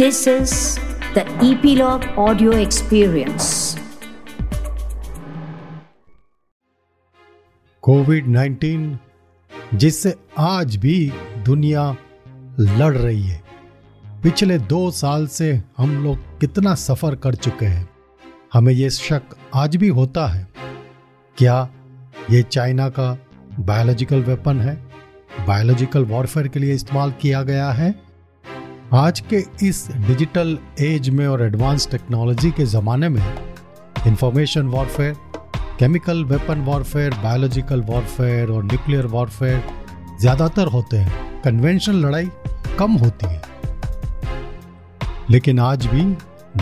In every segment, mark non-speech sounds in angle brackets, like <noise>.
This is the Epilogue Audio Experience. Covid 19 जिससे आज भी दुनिया लड़ रही है। पिछले दो साल से हम लोग कितना सफ़र कर चुके हैं। हमें ये शक आज भी होता है। क्या ये चाइना का बायोलॉजिकल वेपन है? बायोलॉजिकल वॉरफेयर के लिए इस्तेमाल किया गया है? आज के इस डिजिटल एज में और एडवांस टेक्नोलॉजी के ज़माने में information warfare chemical weapon warfare biological warfare और न्यूक्लियर वॉरफेयर ज़्यादातर होते हैं। कन्वेंशनल लड़ाई कम होती है। लेकिन आज भी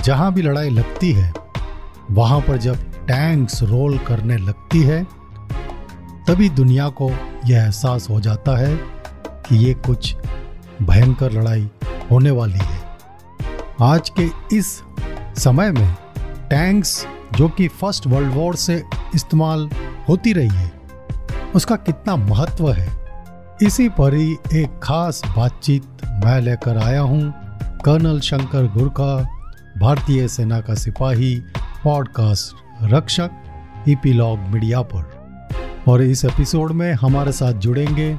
जहाँ भी लड़ाई लगती है, वहाँ पर जब टैंक्स रोल करने लगती है, तभी दुनिया को यह एहसास हो जाता है कि ये कुछ भयंकर लड़ाई होने वाली है। आज के इस समय में टैंक्स जो कि फ़र्स्ट वर्ल्ड वॉर से इस्तेमाल होती रही है, उसका कितना महत्व है? इसी पर ही एक खास बातचीत मैं लेकर आया हूँ। कर्नल शंकर गुरखा, भारतीय सेना का सिपाही पॉडकास्ट रक्षक ईपीलॉग मीडिया पर। और इस एपिसोड में हमारे साथ जुड़ेंगे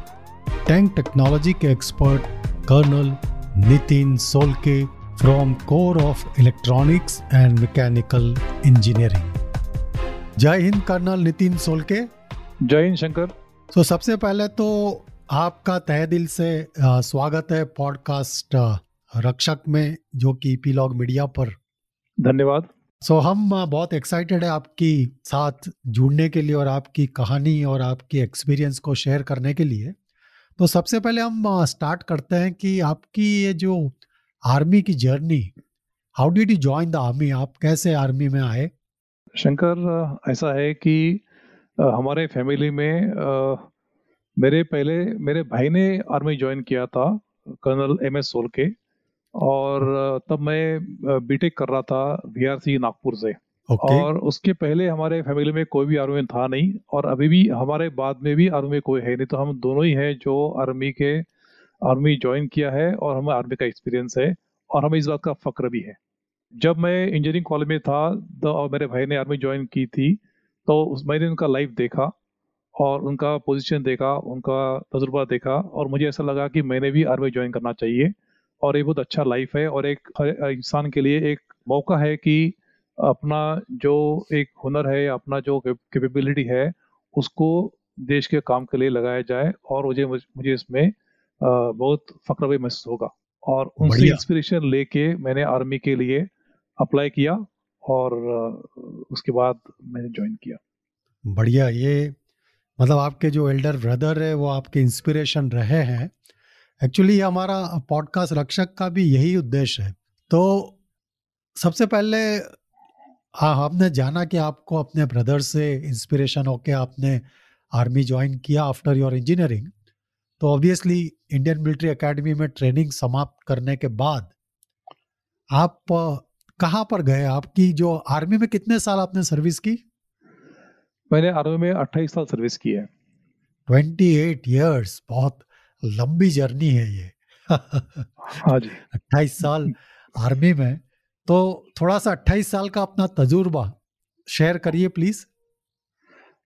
टैंक टेक्नोलॉजी के expert colonel Nitin Solke from corps of electronics and mechanical engineering जय हिंद कर्नल नितिन सोलके जय हिंद शंकर तो सबसे पहले तो आपका तहे दिल से स्वागत है पॉडकास्ट रक्षक में जो कि पीलॉग मीडिया पर। धन्यवाद। सो so, हम बहुत एक्साइटेड है आपकी साथ जुड़ने के लिए और आपकी कहानी और आपकी एक्सपीरियंस को शेयर करने के लिए। तो सबसे पहले हम स्टार्ट करते हैं कि आपकी ये जो आर्मी की journey how did you join the army आप कैसे आर्मी में आए? शंकर, ऐसा है कि हमारे फैमिली में मेरे पहले, मेरे भाई ने आर्मी ज्वाइन किया था कर्नल एम एस सोल के और तब मैं बीटेक कर रहा था वीआरसी नागपुर से। Okay. और उसके पहले हमारे फैमिली में कोई भी आर्मी था नहीं और अभी भी हमारे बाद में भी आर्मी में कोई है नहीं तो हम दोनों ही हैं जो आर्मी के, आर्मी ज्वाइन किया है और हमें आर्मी का एक्सपीरियंस है और हमें इस बात का फक्र भी है जब मैं इंजीनियरिंग कॉलेज में था तो और मेरे भाई ने आर्मी ज्वाइन की थी तो उस मैंने उनका लाइफ देखा और उनका पोजीशन देखा, उनका तजुर्बा देखा और मुझे ऐसा लगा कि मैंने भी आर्मी ज्वाइन करना चाहिए और ये बहुत अच्छा लाइफ है और एक इंसान के लिए एक मौका है कि अपना जो एक हुनर है अपना जो कैपेबिलिटी है उसको देश के काम के लिए लगाया जाए और मुझे मुझे इसमें बहुत फक्र भी महसूस होगा। और उनसे इंस्पिरेशन लेके मैंने आर्मी के लिए अप्लाई किया और उसके बाद मैंने ज्वाइन किया। बढ़िया। ये मतलब आपके जो एल्डर ब्रदर है वो आपके इंस्पिरेशन रहे हैं। एक्चुअली हमारा पॉडकास्ट रक्षक का भी यही उद्देश्य है। तो सबसे पहले हाँ आपने जाना कि आपको अपने ब्रदर से इंस्पिरेशन होके आपने आर्मी ज्वाइन किया आफ्टर योर इंजीनियरिंग तो ऑब्वियसली इंडियन मिलिट्री एकेडमी में ट्रेनिंग समाप्त करने के बाद आप कहाँ पर गए? आपकी जो आर्मी में कितने साल आपने सर्विस की? मैंने आर्मी में अट्ठाईस साल सर्विस की है। ट्वेंटी एट ईयर्स बहुत लंबी जर्नी है ये। हाँ जी। <laughs> अट्ठाईस साल आर्मी में तो थोड़ा सा 28 साल का अपना तजुर्बा शेयर करिए प्लीज़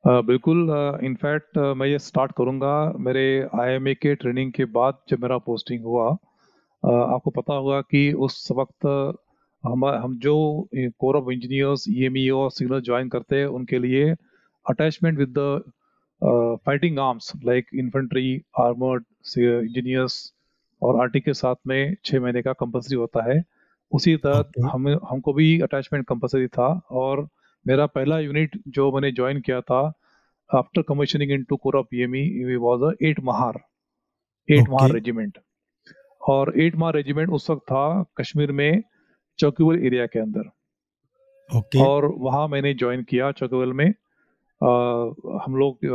बिल्कुल इनफैक्ट मैं ये स्टार्ट करूँगा मेरे आईएमए के ट्रेनिंग के बाद जब मेरा पोस्टिंग हुआ। आपको पता होगा कि उस वक्त हम हम जो कोर ऑफ़ इंजीनियर्स ई और सिग्नल ज्वाइन करते हैं उनके लिए attachment with the fighting arms like infantry armoured engineers और आरटी के साथ में छः महीने का कंपल्सरी होता है। उसी तहत okay. हम हमको भी अटैचमेंट कंपलसरी था और मेरा पहला यूनिट जो मैंने ज्वाइन किया था after commissioning into corps P M E was at Mahar at Mahar regiment और एट महार रेजिमेंट उस वक्त था कश्मीर में चौकीवल एरिया के अंदर। Okay. और वहाँ मैंने ज्वाइन किया चौकीवल में। आ, हम लोग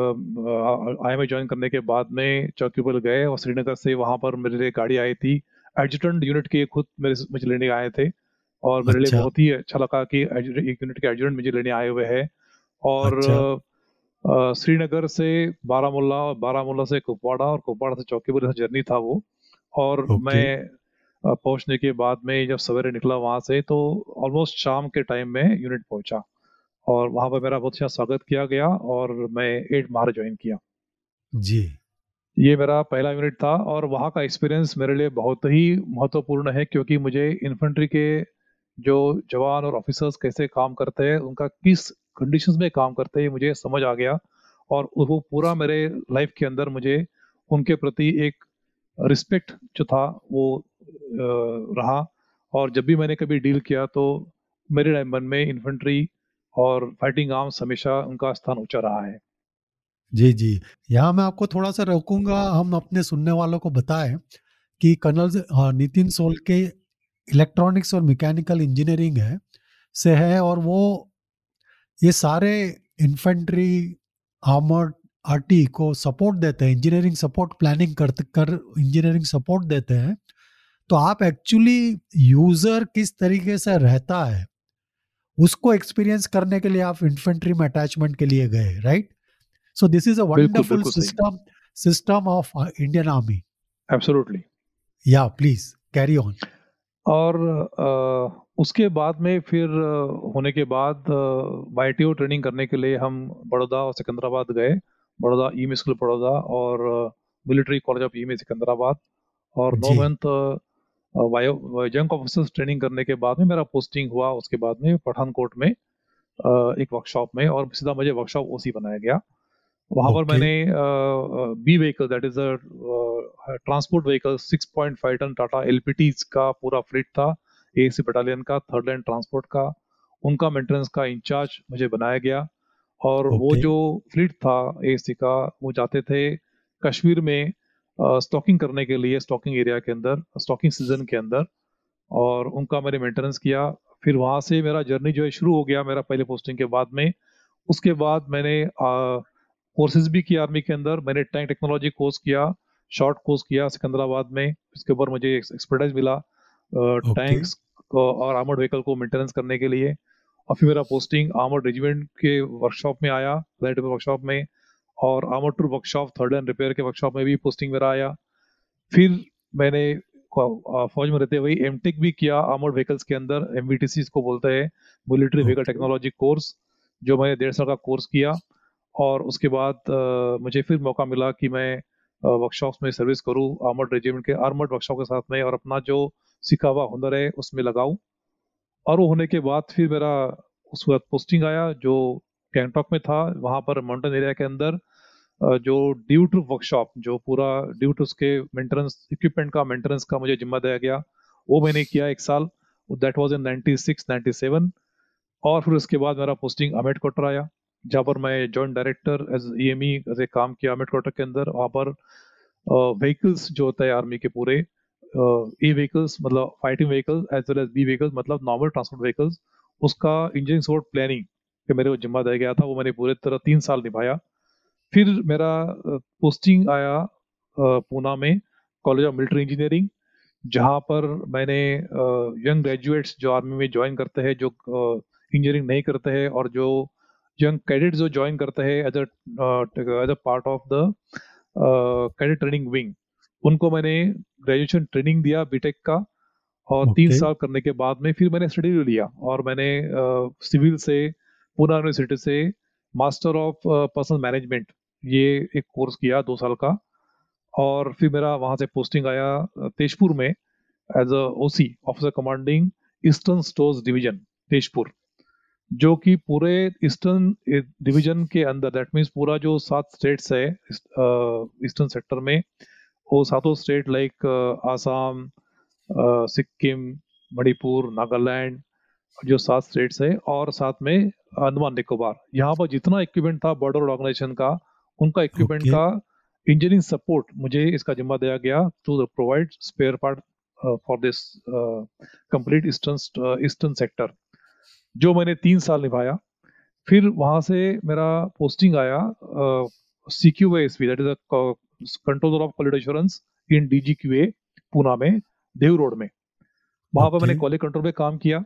आई एम ज्वाइन करने के बाद में चौकीवल गए और श्रीनगर से वहाँ पर मेरे लिए गाड़ी आई थी। एडजुटेंट यूनिट के खुद मेरे मुझे लेने आए थे और मेरे अच्छा। लिए बहुत ही अच्छा लगा कि एक यूनिट के एडजुटेंट मुझे लेने आए हुए हैं। और अच्छा। श्रीनगर से बारामूला बारामूला से कुपवाड़ा और कुपवाड़ा से चौकीपुर जर्नी था वो। और मैं पहुँचने के बाद में जब सवेरे निकला वहाँ से तो ऑलमोस्ट शाम के टाइम में यूनिट पहुँचा और वहाँ पर मेरा बहुत अच्छा स्वागत किया गया और मैं एट मार्च ज्वाइन किया। जी। ये मेरा पहला यूनिट था और वहाँ का एक्सपीरियंस मेरे लिए बहुत ही महत्वपूर्ण है क्योंकि मुझे इन्फेंट्री के जो जवान और ऑफिसर्स कैसे काम करते हैं, उनका किस कंडीशंस में काम करते हैं मुझे समझ आ गया और वो पूरा मेरे लाइफ के अंदर मुझे उनके प्रति एक रिस्पेक्ट जो था वो रहा और जब भी मैंने कभी डील किया तो मेरे मन में इन्फेंट्री और फाइटिंग आर्म्स हमेशा उनका स्थान ऊँचा रहा है। जी जी। यहाँ मैं आपको थोड़ा सा रोकूँगा, हम अपने सुनने वालों को बताएँ कि colonel Nitin Solke electronics और मैकेनिकल इंजीनियरिंग है, से है और वो, ये सारे इन्फेंट्री आर्मर्ड आरटी को सपोर्ट देते हैं, इंजीनियरिंग सपोर्ट, प्लानिंग कर कर, इंजीनियरिंग सपोर्ट देते हैं। तो आप एक्चुअली यूज़र किस तरीके से रहता है, उसको एक्सपीरियंस करने के लिए आप इन्फेंट्री में अटैचमेंट के लिए गए, right? So this is a wonderful system system of Indian army absolutely yeah please carry on और आ, उसके बाद में फिर होने के बाद वाई ट्रेनिंग करने के लिए हम बड़ौदा और सिकंदराबाद गए। बड़ौदा ई स्कूल बड़ौदा और military college of E Secunderabad. और नौ मंथ जंग ऑफिसर्स ट्रेनिंग करने के बाद में मेरा पोस्टिंग हुआ। उसके बाद में पठानकोट में एक वर्कशॉप में और सीधा मुझे वर्कशॉप ओसी बनाया गया। वहाँ पर मैंने B vehicle that is a transport vehicle 6.5 ton Tata LPT का पूरा फ्लीट था ए सी बटालियन का थर्ड लाइन ट्रांसपोर्ट का उनका मेंटेनेंस का इंचार्ज मुझे बनाया गया और okay. वो जो फ्लीट था एसी का वो जाते थे कश्मीर में स्टॉकिंग करने के लिए स्टॉकिंग एरिया के अंदर स्टॉकिंग सीज़न के अंदर और उनका मैंने मेंटेनेंस किया। फिर वहाँ से मेरा जर्नी जो है शुरू हो गया मेरा पहले पोस्टिंग के बाद में। उसके बाद मैंने कोर्सेज भी किया आर्मी के अंदर। मैंने टैंक टेक्नोलॉजी कोर्स किया शॉर्ट कोर्स किया सिकंदराबाद में। इसके ऊपर मुझे एक्सपर्टाइज मिला टैंक्स और आर्मर्ड व्हीकल को मेंटेनेंस करने के लिए। और फिर मेरा पोस्टिंग आर्मर्ड रेजिमेंट के वर्कशॉप में आया वर्कशॉप में। और armour tour workshop third and repair के वर्कशॉप में भी पोस्टिंग मेरा आया। फिर मैंने फौज में रहते हुए एम भी किया आर्मर्ड व्हीकल्स के अंदर। एम को बोलते हैं मिलिट्री व्हीकल टेक्नोलॉजी कोर्स जो मैंने डेढ़ साल का कोर्स किया। और उसके बाद मुझे फिर मौका मिला कि मैं वर्कशॉप में सर्विस करूँ आर्मर्ड रेजिमेंट के आर्मर्ड वर्कशॉप के साथ में और अपना जो सीखा हुआ हुनर है, उसमें लगाऊँ। और वो होने के बाद फिर मेरा, उस वक्त पोस्टिंग आया, जो गैंगटॉक में था, वहाँ पर माउंटेन एरिया के अंदर जो ड्यू टू वर्कशॉप जो पूरा ड्यू टू उसके मेंटेनेंस इक्विपमेंट का मेंटेनेंस का मुझे जिम्मा दिया गया, वो मैंने किया एक साल। दैट वाज इन 96 97 और फिर उसके बाद मेरा पोस्टिंग अमेट क्वार्टर आया। जहाँ पर मैं joint director as E M E काम किया अमेट क्वार्टर के अंदर, वहाँ पर व्हीकल्स जो होता है आर्मी के पूरे ई व्हीकल्स मतलब fighting vehicle as well as B vehicles मतलब नॉर्मल ट्रांसपोर्ट व्हीकल्स उसका इंजीनियरिंग सपोर्ट प्लानिंग के मेरे को जिम्मा दिया गया था, वो मैंने पूरे तरह तीन साल निभाया। फिर मेरा पोस्टिंग आया पूना में कॉलेज ऑफ़ मिलिट्री इंजीनियरिंग जहाँ पर मैंने यंग ग्रेजुएट्स जो आर्मी में ज्वाइन करते हैं, जो इंजीनियरिंग नहीं करते हैं और जो यंग कैडेट जो ज्वाइन करते हैं as as a part of the cadet training wing उनको मैंने ग्रेजुएशन ट्रेनिंग दिया बीटेक का और okay. तीन साल करने के बाद में फिर मैंने स्टडी ले लिया और मैंने सिविल uh, से पूना यूनिवर्सिटी से मास्टर ऑफ़ पर्सनल मैनेजमेंट ये एक कोर्स किया दो साल का और फिर मेरा वहाँ से पोस्टिंग आया तेजपुर में as a OC officer commanding eastern stores division Tezpur जो कि पूरे ईस्टर्न डिवीज़न के अंदर दैट मीन्स पूरा जो सात स्टेट्स है ईस्टर्न सेक्टर में वो सातों स्टेट लाइक आसाम सिक्किम मणिपुर नागालैंड जो सात स्टेट्स है और साथ में अंडमान निकोबार यहाँ पर जितना इक्विपमेंट था बॉर्डर ऑर्गेनाइजेशन का उनका इक्विपमेंट okay. का इंजीनियरिंग सपोर्ट मुझे इसका जिम्मा दिया गया to provide spare part for this complete eastern eastern sector जो मैंने तीन साल निभाया फिर वहाँ से मेरा पोस्टिंग आया C Q S P that is controller of quality assurance in D G Q A Poona में देव रोड में। वहाँ okay. पर मैंने क्वालिटी कंट्रोल में काम किया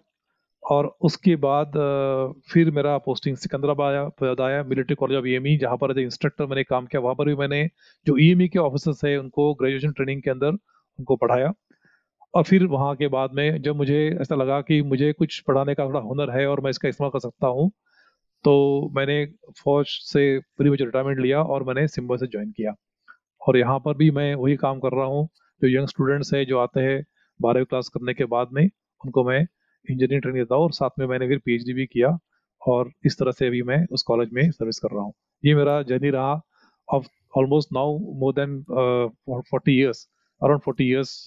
और उसके बाद फिर मेरा पोस्टिंग सिकंदराबाद आया मिलिट्री कॉलेज ऑफ़ ई जहाँ पर इंस्ट्रक्टर मैंने काम किया। वहाँ पर भी मैंने जो ई e के ऑफिसर्स है उनको ग्रेजुएशन ट्रेनिंग के अंदर उनको पढ़ाया। और फिर वहाँ के बाद में जब मुझे ऐसा लगा कि मुझे कुछ पढ़ाने का थोड़ा हुनर है और मैं इसका इस्तेमाल कर सकता हूँ तो मैंने फौज से पूरी मुझे रिटायरमेंट लिया और मैंने सिम्बा से ज्वाइन किया। और यहाँ पर भी मैं वही काम कर रहा हूँ, जो यंग स्टूडेंट्स हैं, जो आते हैं बारहवीं क्लास करने के बाद में, उनको मैं इंजीनियरिंग ट्रेनिंग देता हूँ और साथ में मैंने फिर पीएचडी भी किया और इस तरह से अभी मैं उस कॉलेज में सर्विस कर रहा हूँ। ये मेरा जर्नी रहा of almost now more than forty years around forty years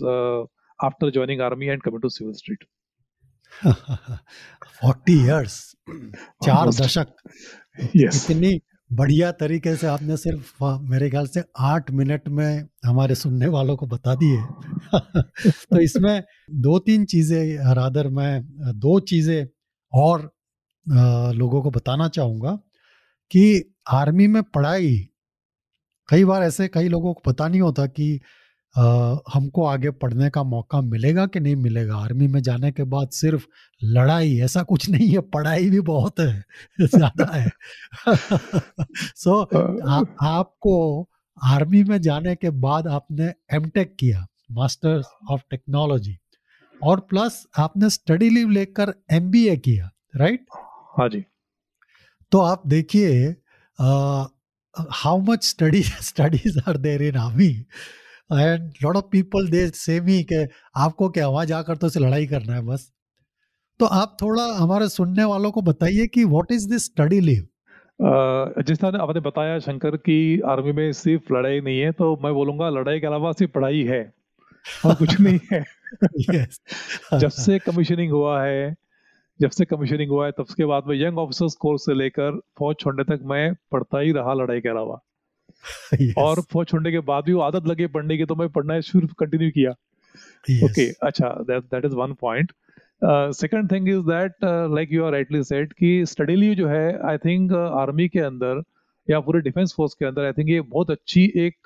after joining army and coming to civil street forty years चार दशक yes. इतनी बढ़िया तरीके से आपने सिर्फ़ मेरे ख्याल से आठ मिनट में हमारे सुनने वालों को बता दिए। <laughs> तो इसमें दो तीन चीज़ें रादर मैं दो चीज़ें और लोगों को बताना चाहूँगा कि आर्मी में पढ़ाई कई बार ऐसे कई लोगों को पता नहीं होता कि आ, हमको आगे पढ़ने का मौका मिलेगा कि नहीं मिलेगा? आर्मी में जाने के बाद सिर्फ़ लड़ाई ऐसा कुछ नहीं है पढ़ाई भी बहुत है <laughs> ज़्यादा है। सो <laughs> so, आपको आर्मी में जाने के बाद आपने एमटेक किया मास्टर्स ऑफ़ टेक्नोलॉजी और प्लस आपने स्टडी लीव लेकर एमबीए किया राइट हाँ जी। तो आप देखिए how much study studies are there in army and lot of people they say me के आपको क्या वहाँ जाकर तो उसे लड़ाई करना है बस। तो आप थोड़ा हमारे सुनने वालों को बताइए कि what is this study leave जिस तरह आपने बताया शंकर की आर्मी में सिर्फ़ लड़ाई नहीं है तो मैं बोलूँगा लड़ाई के अलावा सिर्फ़ पढ़ाई है और कुछ <laughs> नहीं है। Yes. <laughs> जब से कमीशनिंग हुआ है जब से कमीशनिंग हुआ है तब के बाद में यंग ऑफिसर्स कोर्स से लेकर फौज छोड़ने तक मैं पढ़ता ही रहा लड़ाई के अलावा। <laughs> yes. और फौज छोड़ने के बाद भी वो आदत लगे पढ़ने की तो मैं पढ़ना शुरू कंटिन्यू किया। ओके अच्छा that is one point second thing is that like you are rightly said कि स्टडीली जो है आई थिंक आर्मी के अंदर या पूरे डिफेंस फोर्स के अंदर आई थिंक ये बहुत अच्छी एक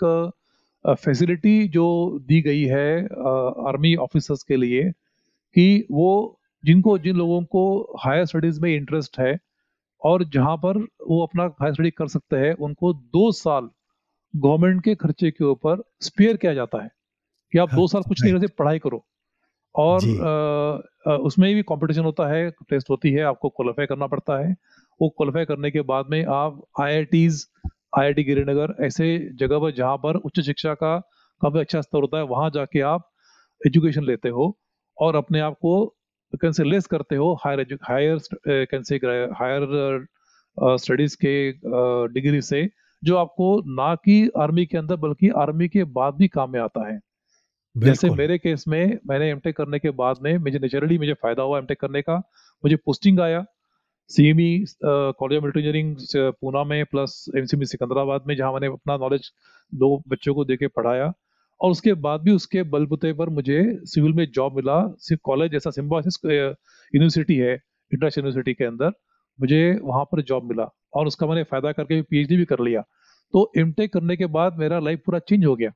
फैसिलिटी uh, जो दी गई है आर्मी uh, ऑफिसर्स के लिए कि वो जिनको जिन लोगों को हायर स्टडीज़ में इंटरेस्ट है और जहाँ पर वो अपना हायर स्टडी कर सकते हैं उनको दो साल गवर्नमेंट के खर्चे के ऊपर स्पेयर किया जाता है कि आप दो साल कुछ नहीं करते पढ़ाई करो। और आ, आ, उसमें भी कंपटीशन होता है टेस्ट होती है आपको क्वालिफाई करना पड़ता है। वो क्वालिफाई करने के बाद में आप I I Ts I I T Girinagar ऐसे जगह पर जहाँ पर उच्च शिक्षा का काफ़ी अच्छा स्तर होता है वहाँ जाके आप एजुकेशन लेते हो और अपने आप को कैन से लेस करते हो higher higher can say higher studies के डिग्री से जो आपको ना कि आर्मी के अंदर बल्कि आर्मी के बाद भी काम में आता है। जैसे मेरे केस में मैंने एमटेक करने के बाद में मुझे नेचुरली मुझे फ़ायदा हुआ एमटेक करने का। मुझे पोस्टिंग आया। CME college of military engineering Poona में प्लस एमसीबी सिकंदराबाद में जहाँ मैंने अपना नॉलेज दो बच्चों को देके पढ़ाया। और उसके बाद भी उसके बलबूते पर मुझे सिविल में जॉब मिला। सिर्फ़ कॉलेज जैसा सिम्बोसिस यूनिवर्सिटी है इंटरनेशनल यूनिवर्सिटी के अंदर मुझे वहाँ पर जॉब मिला। और उसका मैंने फ़ायदा करके भी पीएचडी भी कर लिया। तो एमटेक करने के बाद मेरा लाइफ पूरा चेंज हो गया।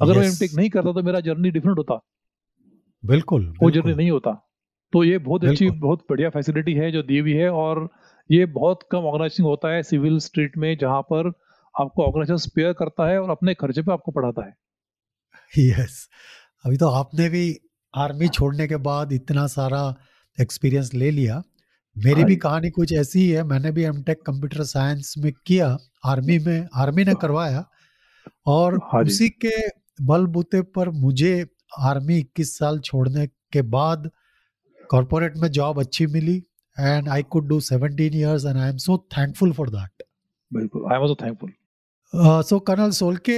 अगर मैं एमटेक नहीं करता तो मेरा जर्नी डिफरेंट होता। बिल्कुल वो जर्नी नहीं होता। तो ये बहुत अच्छी बहुत बढ़िया फैसिलिटी है जो दी हुई है और ये बहुत कम ऑर्गेनाइजिंग होता है सिविल स्ट्रीट में जहाँ पर आपको ऑर्गेनाइजेशन स्पेयर करता है और अपने खर्चे पे आपको पढ़ाता है। Yes yes. अभी तो आपने भी आर्मी छोड़ने के बाद इतना सारा एक्सपीरियंस ले लिया। मेरी भी कहानी कुछ ऐसी ही है मैंने भी एमटेक कंप्यूटर साइंस में किया आर्मी में आर्मी ने करवाया और हाँ उसी के बलबूते पर मुझे आर्मी इक्कीस साल छोड़ने के बाद कॉरपोरेट में जॉब अच्छी मिली and I could do 17 years and I am so thankful for that बिल्कुल I am also thankful so colonel Solke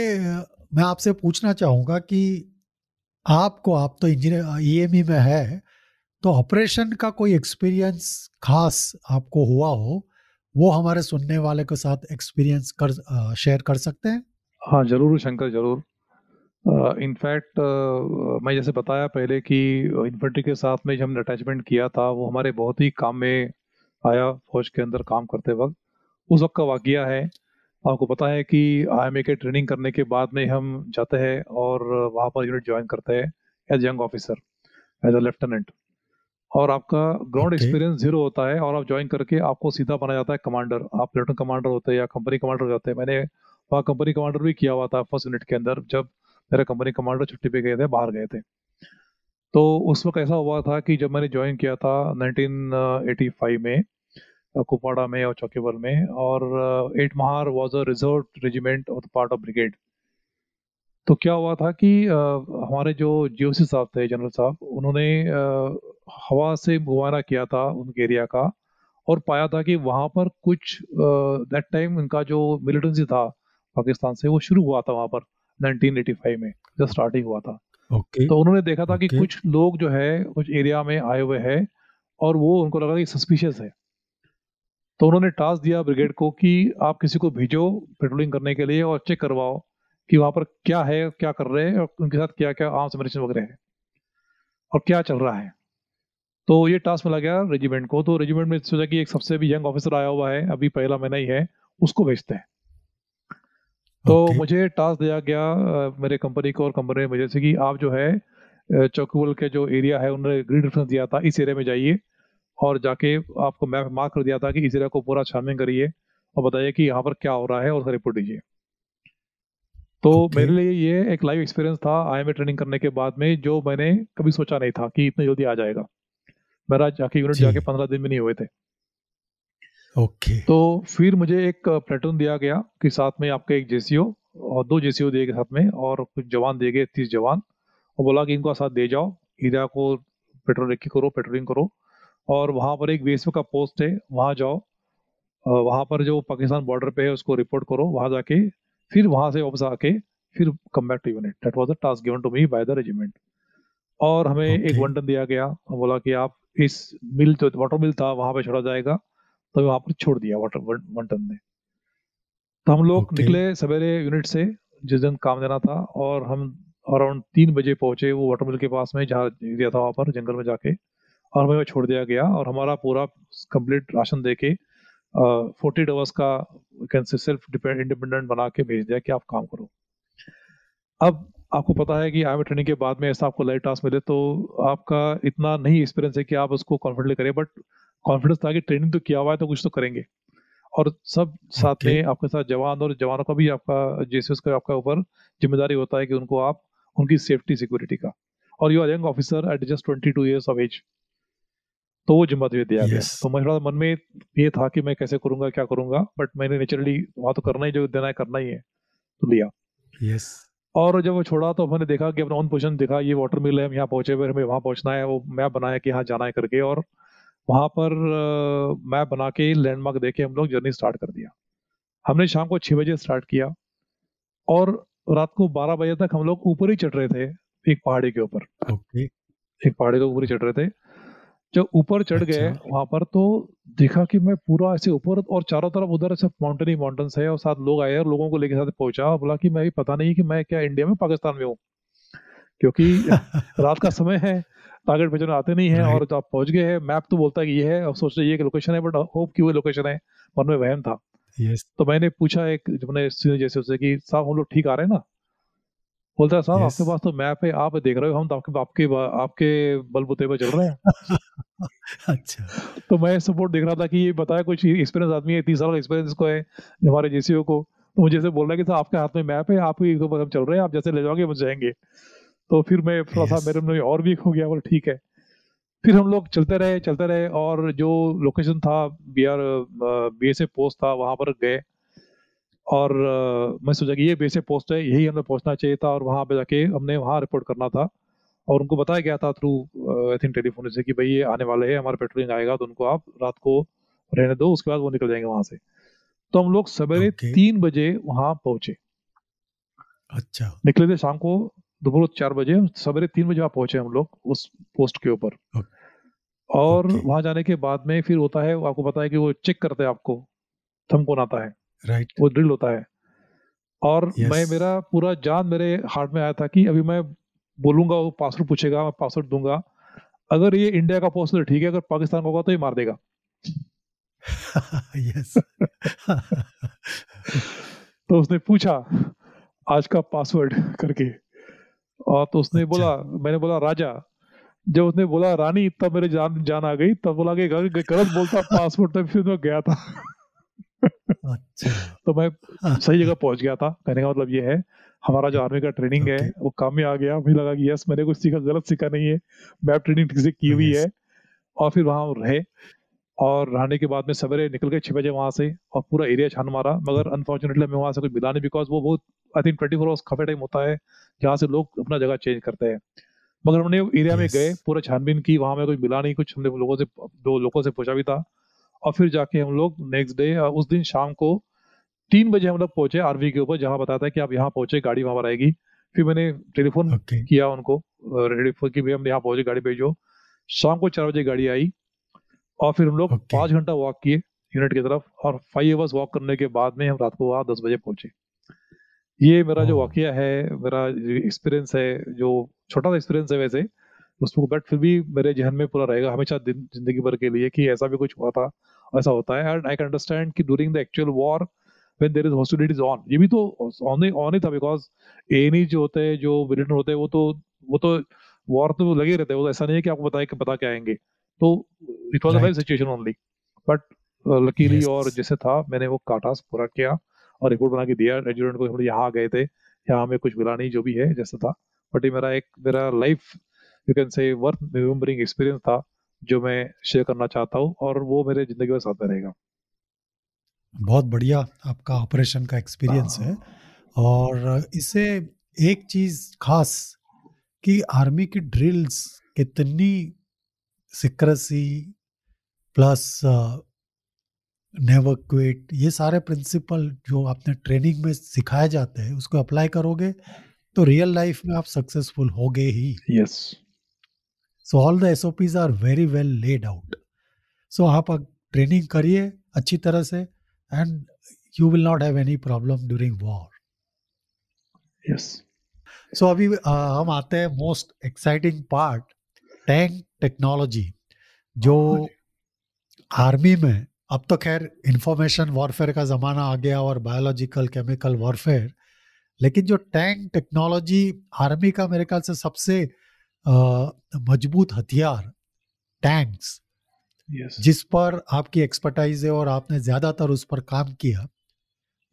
मैं आपसे पूछना चाहूँगा कि आपको आप तो इंजीनियर ई में है तो ऑपरेशन का कोई एक्सपीरियंस खास आपको हुआ हो वो हमारे सुनने वाले के साथ एक्सपीरियंस कर शेयर कर सकते हैं? हाँ ज़रूर शंकर ज़रूर। इनफैक्ट uh, uh, मैं जैसे बताया पहले कि इन्फेंट्री के साथ में जब हमने अटैचमेंट किया था वो हमारे बहुत ही काम में आया फौज के अंदर काम करते वक्त। उस वक्त का वाक्य है। आपको पता है कि आई के ट्रेनिंग करने के बाद में हम जाते हैं और वहाँ पर यूनिट ज्वाइन करते हैं as young officer as a lieutenant और आपका ग्राउंड एक्सपीरियंस ज़ीरो होता है और आप ज्वाइन करके आपको सीधा बना जाता है कमांडर आप लेफ्टिनेंट कमांडर होते हैं या कंपनी कमांडर हो जाते हैं। मैंने वहाँ कंपनी कमांडर भी किया हुआ था फ़र्स्ट यूनिट के अंदर जब मेरे कंपनी कमांडर छुट्टी पे गए थे बाहर गए थे। तो उस वक्त ऐसा हुआ था कि जब मैंने ज्वाइन किया था 1985 में कुपवाड़ा में और चौकीबल में और at Mahar was a reserve regiment of part of brigade तो क्या हुआ था कि अ, हमारे जो जीओसी साहब थे जनरल साहब उन्होंने हवा से मुआयना किया था उनके एरिया का और पाया था कि वहाँ पर कुछ दैट टाइम इनका जो मिलिटेंसी था पाकिस्तान से वो शुरू हुआ था वहाँ पर 1985 में जब स्टार्टिंग हुआ था। ओके तो उन्होंने देखा था कि कुछ लोग जो है कुछ एरिया में आए हुए हैं और वो उनको लगा कि सस्पिशियस है। तो उन्होंने टास्क दिया ब्रिगेड को कि आप किसी को भेजो पेट्रोलिंग करने के लिए और चेक करवाओ कि वहाँ पर क्या है क्या कर रहे हैं और उनके साथ क्या क्या आर्म्स एमिनेशन वगैरह है और क्या चल रहा है। तो ये टास्क मिला गया रेजिमेंट को। तो रेजिमेंट में सोचा कि एक सबसे भी यंग ऑफिसर आया हुआ है अभी पहला महीना ही है उसको भेजते हैं। तो ओके मुझे टास्क दिया गया मेरे कंपनी को और कंपनी ने मुझे से कि आप जो है चौकीबल के जो एरिया है उन्होंने ग्रीड रेफरेंस दिया था इस एरिया में जाइए और जाके आपको मैप मार्क कर दिया था कि इस एरिया को पूरा छानबीन करिए और बताइए कि यहाँ पर क्या हो रहा है और उसका रिपोर्ट दीजिए। तो ओके मेरे लिए ये एक लाइव एक्सपीरियंस था आई ट्रेनिंग करने के बाद में जो मैंने कभी सोचा नहीं था कि इतनी जल्दी आ जाएगा। मेरा जाके यूनिट जाके पंद्रह दिन में नहीं हुए थे। ओके। तो फिर मुझे एक प्लेटून दिया गया कि साथ में आपके एक जेसीओ और दो जेसीओ दिए गए साथ में और कुछ जवान दिए गए तीस जवान। और बोला कि इनको साथ दे जाओ एरिया को पेट्रोल रेकी करो पेट्रोलिंग करो। और वहाँ पर एक बीएसएफ का पोस्ट है वहाँ जाओ। वहाँ पर जो पाकिस्तान बॉर्डर पे है उसको रिपोर्ट करो वहाँ जाके फिर वहाँ से वापस आके फिर come back to unit that was the task given to me by the regiment और हमें okay. एक वंटन दिया गया और बोला कि आप इस मिल जो वाटर मिल था वहाँ पे छोड़ा जाएगा। तो वहाँ पर छोड़ दिया वाटर वंटन ने। तो हम लोग ओके निकले सवेरे यूनिट से जिस दिन काम देना था और हम अराउंड तीन बजे पहुँचे वो वाटर मिल के पास में जहाँ एरिया था वहाँ पर जंगल में जाके। और हमें छोड़ दिया गया और हमारा पूरा कंप्लीट राशन दे के फोर्टी आवर्स का कैन से सेल्फ इंडिपेंडेंट बना के भेज दिया कि आप काम करो। अब आपको पता है कि आई ट्रेनिंग के बाद में ऐसा आपको लाइव टास्क मिले तो आपका इतना नहीं एक्सपीरियंस है कि आप उसको कॉन्फिडेंटली करें बट कॉन्फिडेंस था कि ट्रेनिंग तो किया हुआ है तो कुछ तो करेंगे। और सब साथ ओके में आपके साथ जवान और जवानों का भी आपका जेसीएस का आपका ऊपर ज़िम्मेदारी होता है कि उनको आप उनकी सेफ्टी सिक्योरिटी का। और you are young officer at just twenty two years of age तो वो ज़िम्मेदारी दिया गया। यस तो मेरा मन में ये था कि मैं कैसे करूँगा क्या करूँगा बट मैंने नेचुरली वहाँ तो करना ही जो देना है करना ही है तो लिया। यस और जब वो छोड़ा तो हमने देखा कि अपना ऑन पोजिशन देखा ये वाटर मिल है हम यहाँ पहुँचे हुए हमें वहाँ पहुँचना है वो मैप बनाया कि यहाँ जाना है करके और वहाँ पर मैप बना के लैंडमार्क देके हम लोग जर्नी स्टार्ट कर दिया। हमने शाम को छह बजे स्टार्ट किया और रात को बारह बजे तक हम लोग ऊपर ही चढ़ रहे थे एक पहाड़ी के ऊपर। ओके। एक पहाड़ी के ऊपर ही चढ़ रहे थे। जब ऊपर चढ़ गए अच्छा। वहाँ पर तो देखा कि मैं पूरा ऐसे ऊपर और चारों तरफ़ उधर सिर्फ़ माउंटेन ही माउंटेन्स है और साथ लोग आए और लोगों को लेके साथ पहुँचा और बोला कि मैं भी पता नहीं कि मैं क्या इंडिया में पाकिस्तान में हूँ। क्योंकि <laughs> रात का समय है टारगेट पे आते नहीं है और जब आप पहुँच गए हैं मैप तो बोलता है कि ये है और सोच रहे ये लोकेशन है बट होप की वो लोकेशन है। मन में वहम था। यस तो मैंने पूछा एक मैंने जैसे उससे कि साहब हम लोग ठीक आ रहे हैं ना? बोलता है साहब आपके पास तो मैप है आप देख रहे हो हम तो आपके आपके आपके बलबूते पे चल रहे हैं। <laughs> अच्छा। तो मैं सपोर्ट देख रहा था कि ये बताया कुछ एक्सपीरियंस आदमी है तीस साल का एक्सपीरियंस को है हमारे जेसीओ को। तो मुझे बोल रहा है कि साहब आपके हाथ में मैप है आप ही तो हम चल रहे हैं आप जैसे ले जाओगे हम जाएँगे। तो फिर मैं थोड़ा सा मेरे में और वीक हो गया बोल ठीक है। फिर हम लोग चलते रहे चलते रहे और जो लोकेशन था B R B S post था वहाँ पर गए। और अ, मैं सोचा कि ये बेसिक पोस्ट है यही हमें पहुँचना चाहिए था और वहाँ पे जाके हमने वहाँ रिपोर्ट करना था। और उनको बताया गया था थ्रू आई थिंक टेलीफोन से कि भाई ये आने वाले हैं हमारा पेट्रोलिंग आएगा तो उनको आप रात को रहने दो उसके बाद वो निकल जाएँगे वहाँ से। तो हम लोग सवेरे ओके तीन बजे वहाँ पहुँचे। अच्छा। निकले थे शाम को दोपहर चार बजे सवेरे तीन बजे वहाँ पहुँचे हम लोग उस पोस्ट के ऊपर। ओ- और ओके वहाँ जाने के बाद में फिर होता है आपको पता है कि वो चेक करते हैं आपको थम कौन आता है। राइट वो ड्रिल होता है। और yes. मैं मेरा पूरा जान मेरे हार्ट में आया था कि अभी मैं बोलूँगा वो पासवर्ड पूछेगा मैं पासवर्ड दूँगा। अगर ये इंडिया का तो ठीक है अगर पाकिस्तान का होगा तो ये मार देगा। यस <laughs> तो उसने पूछा आज का पासवर्ड करके। और तो उसने अच्छा। बोला मैंने बोला राजा। जब उसने बोला रानी तब मेरे जान जान आ गई। तब बोला कि गलत बोलता पासवर्ड तब फिर मैं गया था। अच्छा। <laughs> तो मैं सही जगह पहुँच गया था। कहने का मतलब ये है हमारा जो आर्मी का ट्रेनिंग है वो काम में आ गया। मुझे लगा कि यस मैंने कुछ सीखा गलत सीखा नहीं है। मैं ट्रेनिंग ठीक से की हुई है। और फिर वहाँ रहे। और रहने के बाद में सवेरे निकल गए छह बजे वहाँ से और पूरा एरिया छान मारा। मगर अनफॉर्चुनेटली हमें वहाँ से कुछ मिला नहीं बिकॉज़ वो बहुत I think twenty four hours काफ़ी टाइम होता है जहाँ से लोग अपना जगह चेंज करते हैं। मगर हमने एरिया में गए पूरा छानबीन की। वहाँ में कुछ मिला नहीं। कुछ हमने लोगों से दो लोगों से पूछा भी था। और फिर जाके हम लोग नेक्स्ट डे उस दिन शाम को तीन बजे हम लोग पहुँचे आरवी के ऊपर जहाँ बताता है कि आप यहाँ पहुँचे गाड़ी वहाँ पर आएगी फिर मैंने टेलीफोन Okay. किया उनको रेडी की भी हम यहाँ पहुँचे गाड़ी भेजो शाम को चार बजे गाड़ी आई और फिर हम लोग Okay. पाँच घंटा वॉक किए यूनिट की तरफ़ और फाइव आवर्स वॉक करने के बाद में हम रात को वहाँ दस बजे पहुँचे ये मेरा जो. वाकया है मेरा एक्सपीरियंस है जो छोटा सा एक्सपीरियंस है वैसे उसको बट फिर भी मेरे जहन में पूरा रहेगा हमेशा ज़िंदगी भर के लिए कि ऐसा भी कुछ हुआ था ऐसा होता है। एंड आई कैन अंडरस्टैंड कि during the actual war when there is hostilities on ये भी तो ऑन ही ऑन ही था बिकॉज़ एनी जो होते हैं जो विलेन होते हैं वो तो वो तो वॉर तो लगे रहते हैं। वो तो ऐसा नहीं है कि आपको बताए कि बता के आएँगे। तो it was a Right. Situation only but luckily और जैसे था मैंने वो काटास पूरा किया और रिपोर्ट बना के दिया। रेजिडेंट को हम यहाँ गए थे। यहाँ हमें कुछ मिला नहीं जो भी है जैसा था। बट ये मेरा एक मेरा life you can say worth remembering experience था। जो मैं शेयर करना चाहता हूँ और वो मेरे ज़िंदगी में साथ में रहेगा। बहुत बढ़िया आपका ऑपरेशन का एक्सपीरियंस है। और इससे एक चीज़ खास कि आर्मी की ड्रिल्स कितनी सिक्रेसी प्लस नेवर क्विट ये सारे प्रिंसिपल जो आपने ट्रेनिंग में सिखाए जाते हैं उसको अप्लाई करोगे तो रियल लाइफ में आप सक्सेसफुल होगे ही। Yes so all the S R very well laid out so आप ट्रेनिंग करिए अच्छी तरह से and you will not have any problem during war yes so अभी अ, हम आते हैं most exciting part tank technology जो आर्मी में अब तो खैर इंफॉर्मेशन वॉरफेयर का ज़माना आ गया और बायोलॉजिकल केमिकल वॉरफेयर लेकिन जो टैंक टेक्नोलॉजी आर्मी का मेरे ख्याल से सबसे मज़बूत हथियार टैंक्स yes. जिस पर आपकी एक्सपर्टाइज है और आपने ज़्यादातर उस पर काम किया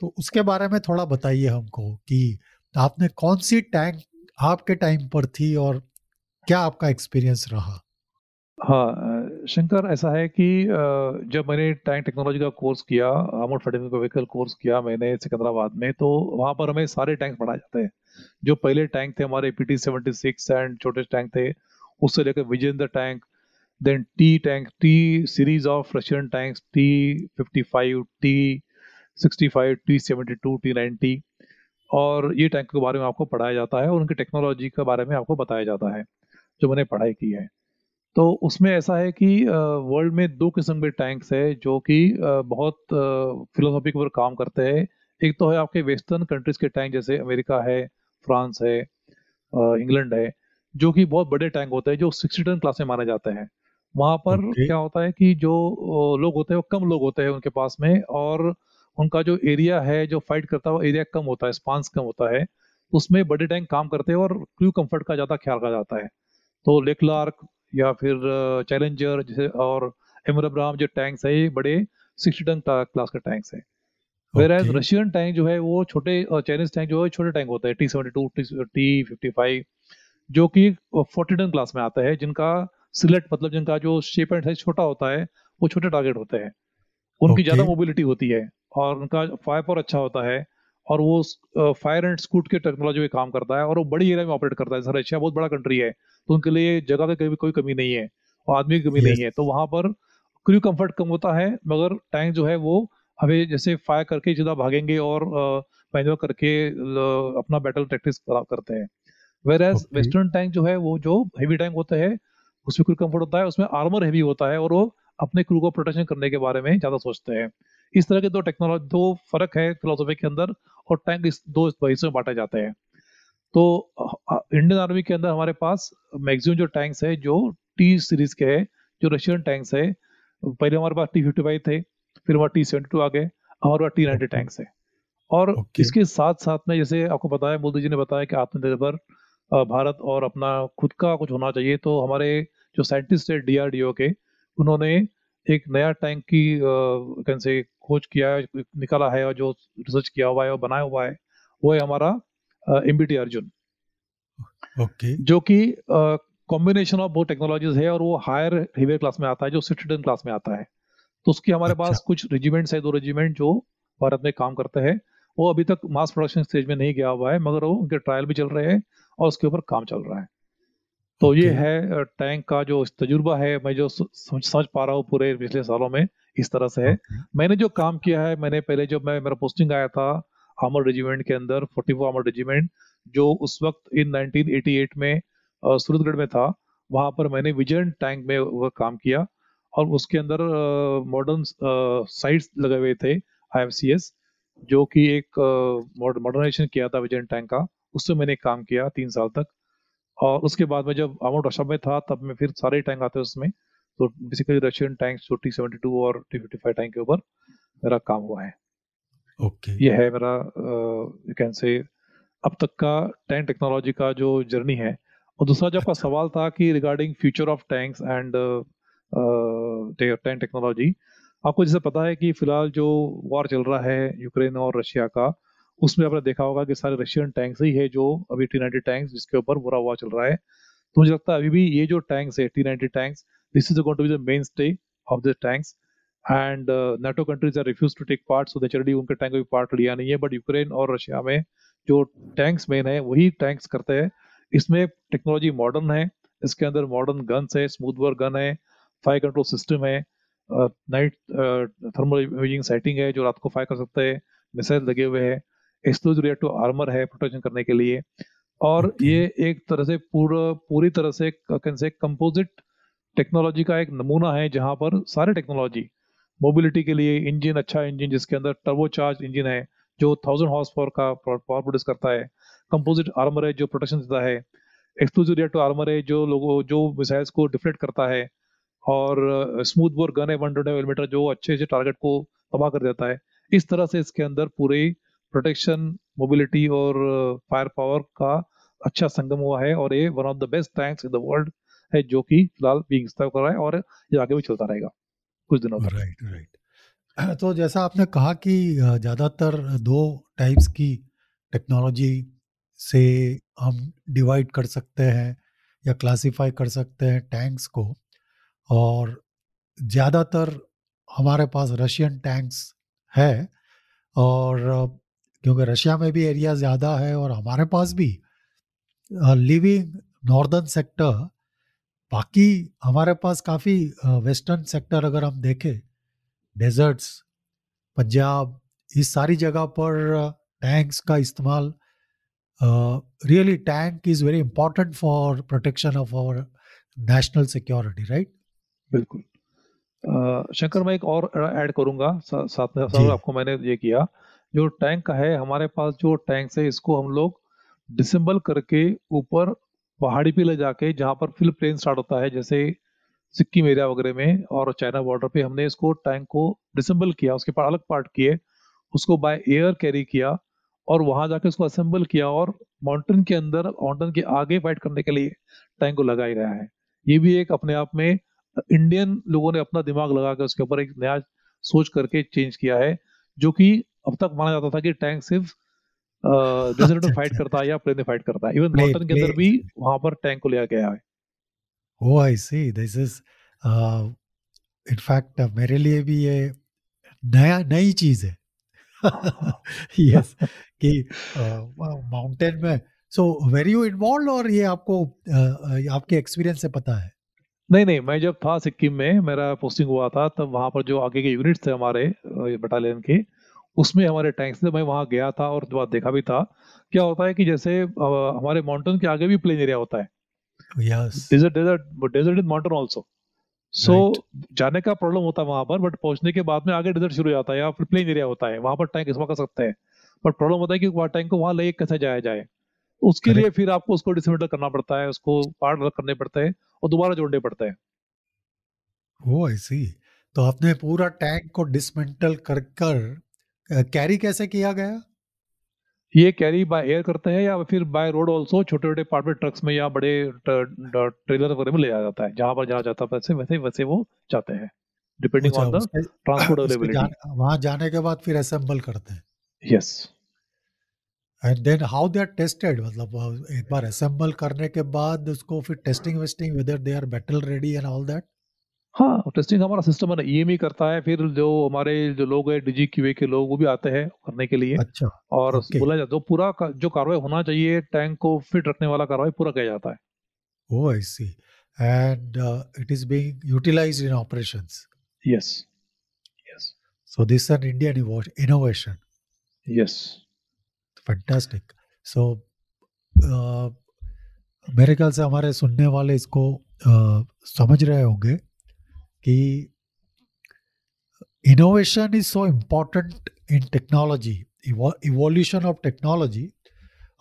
तो उसके बारे में थोड़ा बताइए हमको कि आपने कौन सी टैंक आपके टाइम पर थी और क्या आपका एक्सपीरियंस रहा हाँ शंकर, ऐसा है कि जब मैंने टैंक टेक्नोलॉजी का कोर्स किया आर्मोड फाइटिंग व्हीकल कोर्स किया मैंने सिकंदराबाद में तो वहाँ पर हमें सारे टैंक पढ़ाए जाते हैं। जो पहले टैंक थे हमारे पीटी सेवेंटी सिक्स एंड छोटे टैंक थे, उससे लेकर Vijendra tank, then T tank, T series of Russian tanks, T fifty five, T sixty five, T seventy two, T ninety और ये टैंक के बारे में आपको पढ़ाया जाता है और उनकी टेक्नोलॉजी के बारे में आपको बताया जाता है, जो मैंने पढ़ाई की है। तो उसमें ऐसा है कि वर्ल्ड में दो किस्म के टैंक्स है जो कि बहुत फिलोसॉफी के ऊपर काम करते हैं। एक तो है आपके वेस्टर्न कंट्रीज़ के टैंक जैसे अमेरिका है फ्रांस है इंग्लैंड है जो कि बहुत बड़े टैंक होते हैं जो सिक्सटी टन क्लास में माने जाते हैं। वहाँ पर Okay. क्या होता है कि जो लोग होते हैं वो कम लोग होते हैं उनके पास में और उनका जो एरिया है जो फाइट करता है वो एरिया कम होता है स्पांस कम होता है। उसमें बड़े टैंक काम करते हैं और क्रू कंफर्ट का ज़्यादा ख्याल रखा जाता है। तो लेक्लार्क या फिर चैलेंजर जैसे और एमर अब्राहम जो टैंक्स है ये बड़े सिक्सटी टन क्लास के टैंक्स है। वेर एज रशियन टैंक जो है वो छोटे चाइनीज़ टैंक जो है छोटे टैंक होते हैं T seventy two T fifty five जो कि फोर्टी टन क्लास में आता है जिनका सिलेट मतलब जिनका जो शेप एंड साइज़ छोटा होता है वो छोटे टारगेट होते हैं। उनकी Okay. ज़्यादा मोबिलिटी होती है और उनका फायर पावर अच्छा होता है और वो फायर एंड स्कूट के टेक्नोलॉजी में काम करता है और वो बड़ी एरिया में ऑपरेट करता है। सर रशिया बहुत बड़ा कंट्री है तो उनके लिए जगह की कभी कोई कमी नहीं है और आदमी की कमी Yes. नहीं है। तो वहाँ पर क्रू कंफर्ट कम होता है मगर टैंक जो है वो हमें जैसे फायर करके सीधा भागेंगे और मैनुअल करके अपना बैटल प्रैक्टिस करते हैं। वेर एज वेस्टर्न टैंक जो है वो जो हैवी टैंक होते हैं उसमें क्रू कंफर्ट होता है उसमें आर्मर हैवी होता है और वो अपने क्रू को प्रोटेक्शन करने के बारे में ज़्यादा सोचते हैं। इस तरह के दो टेक्नोलॉजी दो फ़र्क है फिलोसफी के अंदर और टैंक इस दो हिस्सों में बांटे जाते हैं। तो इंडियन आर्मी के अंदर हमारे पास मैक्सिमम जो टैंक्स है जो टी सीरीज़ के है जो रशियन टैंक्स है पहले हमारे पास टी फिफ्टी फाइव थे फिर हमारे टी सेवेंटी टू आ गए हमारे पास टी नाइनटी टैंक्स है और Okay. इसके साथ साथ में जैसे आपको बताया मोदी जी ने बताया कि आत्मनिर्भर भारत और अपना खुद का कुछ होना चाहिए तो हमारे जो साइंटिस्ट है डीआरडीओ के उन्होंने एक नया टैंक की कैन से खोज किया है निकाला है और जो रिसर्च किया हुआ है और बनाया हुआ है वो है हमारा एमबीटी अर्जुन ओके जो कि कॉम्बिनेशन ऑफ़ बहुत टेक्नोलॉजीज़ है और वो हायर हेवियर क्लास में आता है जो सिक्सटी क्लास में आता है। तो उसकी हमारे अच्छा। पास कुछ रेजिमेंट्स है दो रेजिमेंट जो भारत में काम करते हैं। वो अभी तक मास प्रोडक्शन स्टेज में नहीं गया हुआ है मगर वो उनके ट्रायल भी चल रहे हैं और उसके ऊपर काम चल रहा है। तो ये है टैंक का जो तजुर्बा है मैं जो समझ समझ पा रहा हूँ पूरे पिछले सालों में इस तरह से है। Okay. मैंने जो काम किया है मैंने पहले जब मैं मेरा पोस्टिंग आया था आर्मर रेजिमेंट के अंदर 44 आर्मर रेजिमेंट जो उस वक्त इन 1988 में सूरतगढ़ में था, वहाँ पर मैंने विजन टैंक में वह काम किया और उसके अंदर मॉडर्न साइट्स लगे हुए थे आईएफसीएस जो कि एक मॉडर्नाइजेशन किया था विजन टैंक का, उससे मैंने काम किया तीन साल तक। और उसके बाद में जब आमोड रशा में था, तब मैं फिर सारे टैंक आते उसमें तो बेसिकली रशियन टैंक जो टी सेवेंटी टू और टी फिफ्टी फाइव टैंक के ऊपर मेरा काम हुआ है। ओके ये है मेरा यू कैन से अब तक का टैंक टेक्नोलॉजी का जो जर्नी है। और दूसरा जो आपका अच्छा। सवाल था कि regarding future of tanks and tank technology आपको जैसे पता है कि फ़िलहाल जो वॉर चल रहा है यूक्रेन और रशिया का उसमें आपने देखा होगा कि सारे रशियन टैंक्स ही है जो अभी टी नाइनटी टैंक्स जिसके ऊपर बुरा वॉर चल रहा है। तो मुझे लगता है अभी भी ये जो टैंक्स है T ninety tanks this is going to be the main stay of the tanks and NATO countries are refuse to take part so naturally उनके टैंक भी पार्ट लिया नहीं है बट यूक्रेन और रशिया में जो टैंक्स मेन है वही टैंक्स करते हैं। इसमें टेक्नोलॉजी मॉडर्न है इसके अंदर मॉडर्न गन्स है स्मूथ वर्क गन है फायर कंट्रोल सिस्टम है नाइट थर्मल इमेजिंग सेटिंग है जो रात को फायर कर सकते हैं मिसाइल लगे हुए हैं। एक्सप्लोजिव रिएक्टिव आर्मर है प्रोटेक्शन करने के लिए। और ये एक तरह से पूरा पूरी तरह से कैन से कंपोजिट टेक्नोलॉजी का एक नमूना है जहाँ पर सारे टेक्नोलॉजी मोबिलिटी के लिए इंजन अच्छा इंजन जिसके अंदर टर्बोचार्ज इंजन है, जो थाउज़ेंड हॉर्स पावर का पावर प्रोड्यूस करता है। कंपोजिट आर्मर है जो प्रोटेक्शन देता है। एक्सप्लोजिव रिएक्टिव आर्मर है जो लोगों, जो मिसाइल्स को डिफ्लेक्ट करता है। और स्मूथ बोर गन है वन ट्वेंटी जो अच्छे से टारगेट को तबाह कर देता है। इस तरह से इसके अंदर पूरे प्रोटेक्शन मोबिलिटी और फायर पावर का अच्छा संगम हुआ है और ये one of the best tanks in the world है जो कि फ़िलहाल इस्तेमाल कर रहा है और ये आगे भी चलता रहेगा। कुछ दिनों तक। Right right. तो जैसा आपने कहा कि ज़्यादातर दो टाइप्स की टेक्नोलॉजी से हम डिवाइड कर सकते हैं या क्लासिफाई कर सकते हैं टैंक्स को, और ज़्यादातर हमारे पास रशियन टैंक्स है, और क्योंकि रशिया में भी एरिया ज़्यादा है और हमारे पास भी लिविंग नॉर्दर्न सेक्टर बाकी हमारे पास काफ़ी वेस्टर्न सेक्टर अगर हम देखें डेजर्ट्स पंजाब इस सारी जगह पर टैंक्स का इस्तेमाल really tank is very important for protection of our national security right बिल्कुल शंकर मैं एक और ऐड करूँगा सा, साथ में। साथ आपको मैंने ये किया जो टैंक है हमारे पास जो टैंक है इसको हम लोग डिसम्बल करके ऊपर पहाड़ी पे ले जाके, जहाँ पर फिल प्लेन स्टार्ट होता है, जैसे सिक्किम एरिया वगैरह में और चाइना बॉर्डर पे हमने इसको टैंक को डिसम्बल किया, उसके पास अलग पार्ट किए, उसको बाय एयर कैरी किया और वहाँ जाके उसको असेंबल किया और माउंटेन के अंदर माउंटेन के आगे फाइट करने के लिए टैंक को लगाया गया है। ये भी एक अपने आप में इंडियन लोगों ने अपना दिमाग लगा के उसके ऊपर एक नया सोच करके चेंज किया है, जो कि अब तक माना जाता था कि टैंक सिर्फ़ डेजर्ट में अच्छा, फाइट अच्छा। करता है या प्लेन में फाइट करता है? इवन माउंटेन के अंदर भी वहाँ पर टैंक को लिया गया है। I see this is in fact मेरे लिए भी ये नया नई चीज़ है। <laughs> यस कि माउंटेन में। सो वेरी यू इन्वॉल्व और ये आपको uh, आपके एक्सपीरियंस से पता है? नहीं नहीं मैं जब था सिक्किम में मेरा पोस्टिंग हुआ था तब वहाँ पर जो आगे के यूनिट्स थे हमारे बटालियन के उसमें हमारे टैंक्स थे मैं वहाँ गया था और बात देखा भी था क्या होता है कि जैसे हमारे माउंटेन के आगे भी प्लेन एरिया होता है। Desert desert desert in mountain also so जाने का प्रॉब्लम होता है वहाँ पर बट पहुँचने के बाद में आगे डेजर्ट शुरू हो जाता है या फिर प्लेन एरिया होता है वहाँ पर टैंक इस्तेमाल कर सकते हैं। बट प्रॉब्लम होता है कि वहाँ टैंक को वहाँ ले कैसे जाया जाए। उसके लिए फिर आपको उसको डिसमेंटल करना पड़ता है उसको पार्ट अलग करने पड़ते हैं और दोबारा जोड़ने पड़ते हैं। ओ आई सी तो आपने पूरा टैंक को डिसमेंटल कर कर कैरी कैसे किया गया? ये कैरी बाय एयर करते हैं या फिर बाय रोड ऑल्सो छोटे छोटे पार्टमेंट ट्रक्स में या बड़े ट्रेलर वगैरह में ले जाया जाता है। जहाँ पर जहाँ जाता है वैसे वैसे वैसे वो जाते हैं। Depending on the transport availability जान- वहाँ जाने के बाद फिर असेंबल करते हैं। Yes and then how they are tested मतलब एक बार असेंबल करने के बाद उसको फिर testing wasting whether they are battle ready and all that हाँ टेस्टिंग हमारा सिस्टम है ईएमई करता है फिर जो हमारे जो लोग हैं डीजी क्यूए के लोग वो भी आते हैं करने के लिए। अच्छा और. बोला जाता है पूरा का- जो कार्रवाई होना चाहिए टैंक को फिट रखने वाला कार्रवाई पूरा किया जाता है। Oh i see. And uh, it is being utilized in operations. Yes yes so this is an indian inno- innovation. Yes fantastic so मेरे ख्याल से हमारे सुनने वाले इसको uh, समझ रहे होंगे। कि innovation is so important in technology evolution of technology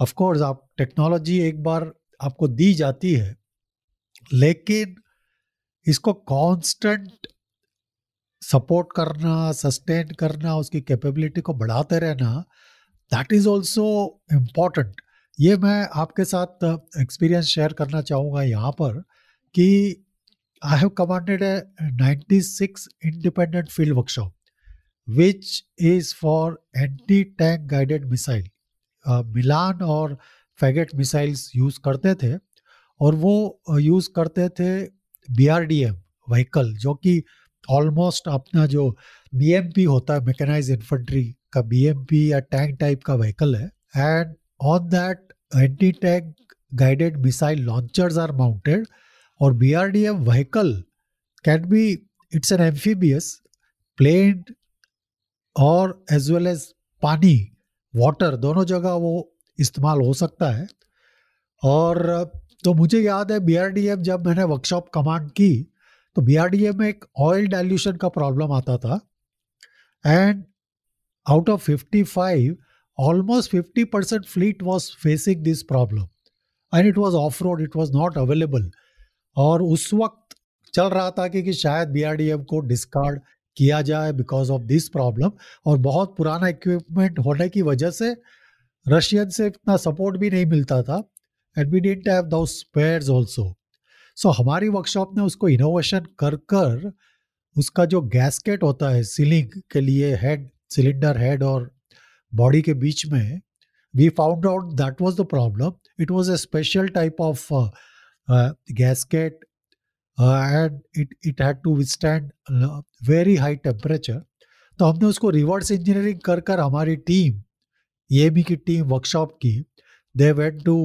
of course आप टेक्नोलॉजी एक बार आपको दी जाती है, लेकिन इसको कांस्टेंट सपोर्ट करना सस्टेन करना, उसकी कैपेबिलिटी को बढ़ाते रहना दैट इज़ ऑल्सो इंपॉर्टेंट ये मैं आपके साथ एक्सपीरियंस शेयर करना चाहूँगा यहाँ पर कि I have commanded a 96 independent field workshop, which is for anti tank guided missile. Milan और फैगेट मिसाइल्स यूज़ करते थे और वो यूज़ करते थे B R D M vehicle जो कि ऑलमोस्ट अपना जो बी एम पी होता है मैकेनाइज इन्फेंट्री का बी एम पी या टैंक टाइप का व्हीकल है। And on that anti tank guided missile launchers are mounted और B R D M vehicle can be it's an amphibious plane और as well as पानी water दोनों जगह वो इस्तेमाल हो सकता है। और तो मुझे याद है बी जब मैंने वर्कशॉप कमांड की तो बी में एक ऑयल डाइल्यूशन का प्रॉब्लम आता था। And out of 55 almost 50% fleet was facing this problem. And it was off road it was not available. और उस वक्त चल रहा था कि, कि शायद बीआरडीएम को डिस्कार्ड किया जाए बिकॉज़ ऑफ़ दिस प्रॉब्लम और बहुत पुराना इक्विपमेंट होने की वजह से रशियन से इतना सपोर्ट भी नहीं मिलता था and we didn't have two spares also so हमारी वर्कशॉप ने उसको इनोवेशन कर कर उसका जो गैसकेट होता है सीलिंग के लिए हेड सिलेंडर हेड और बॉडी के बीच में we found out that was the problem it was a special type of gasket and it it had to withstand very high temperature तो हमने उसको रिवर्स इंजीनियरिंग कर कर हमारी टीम ये की टीम वर्कशॉप की they went to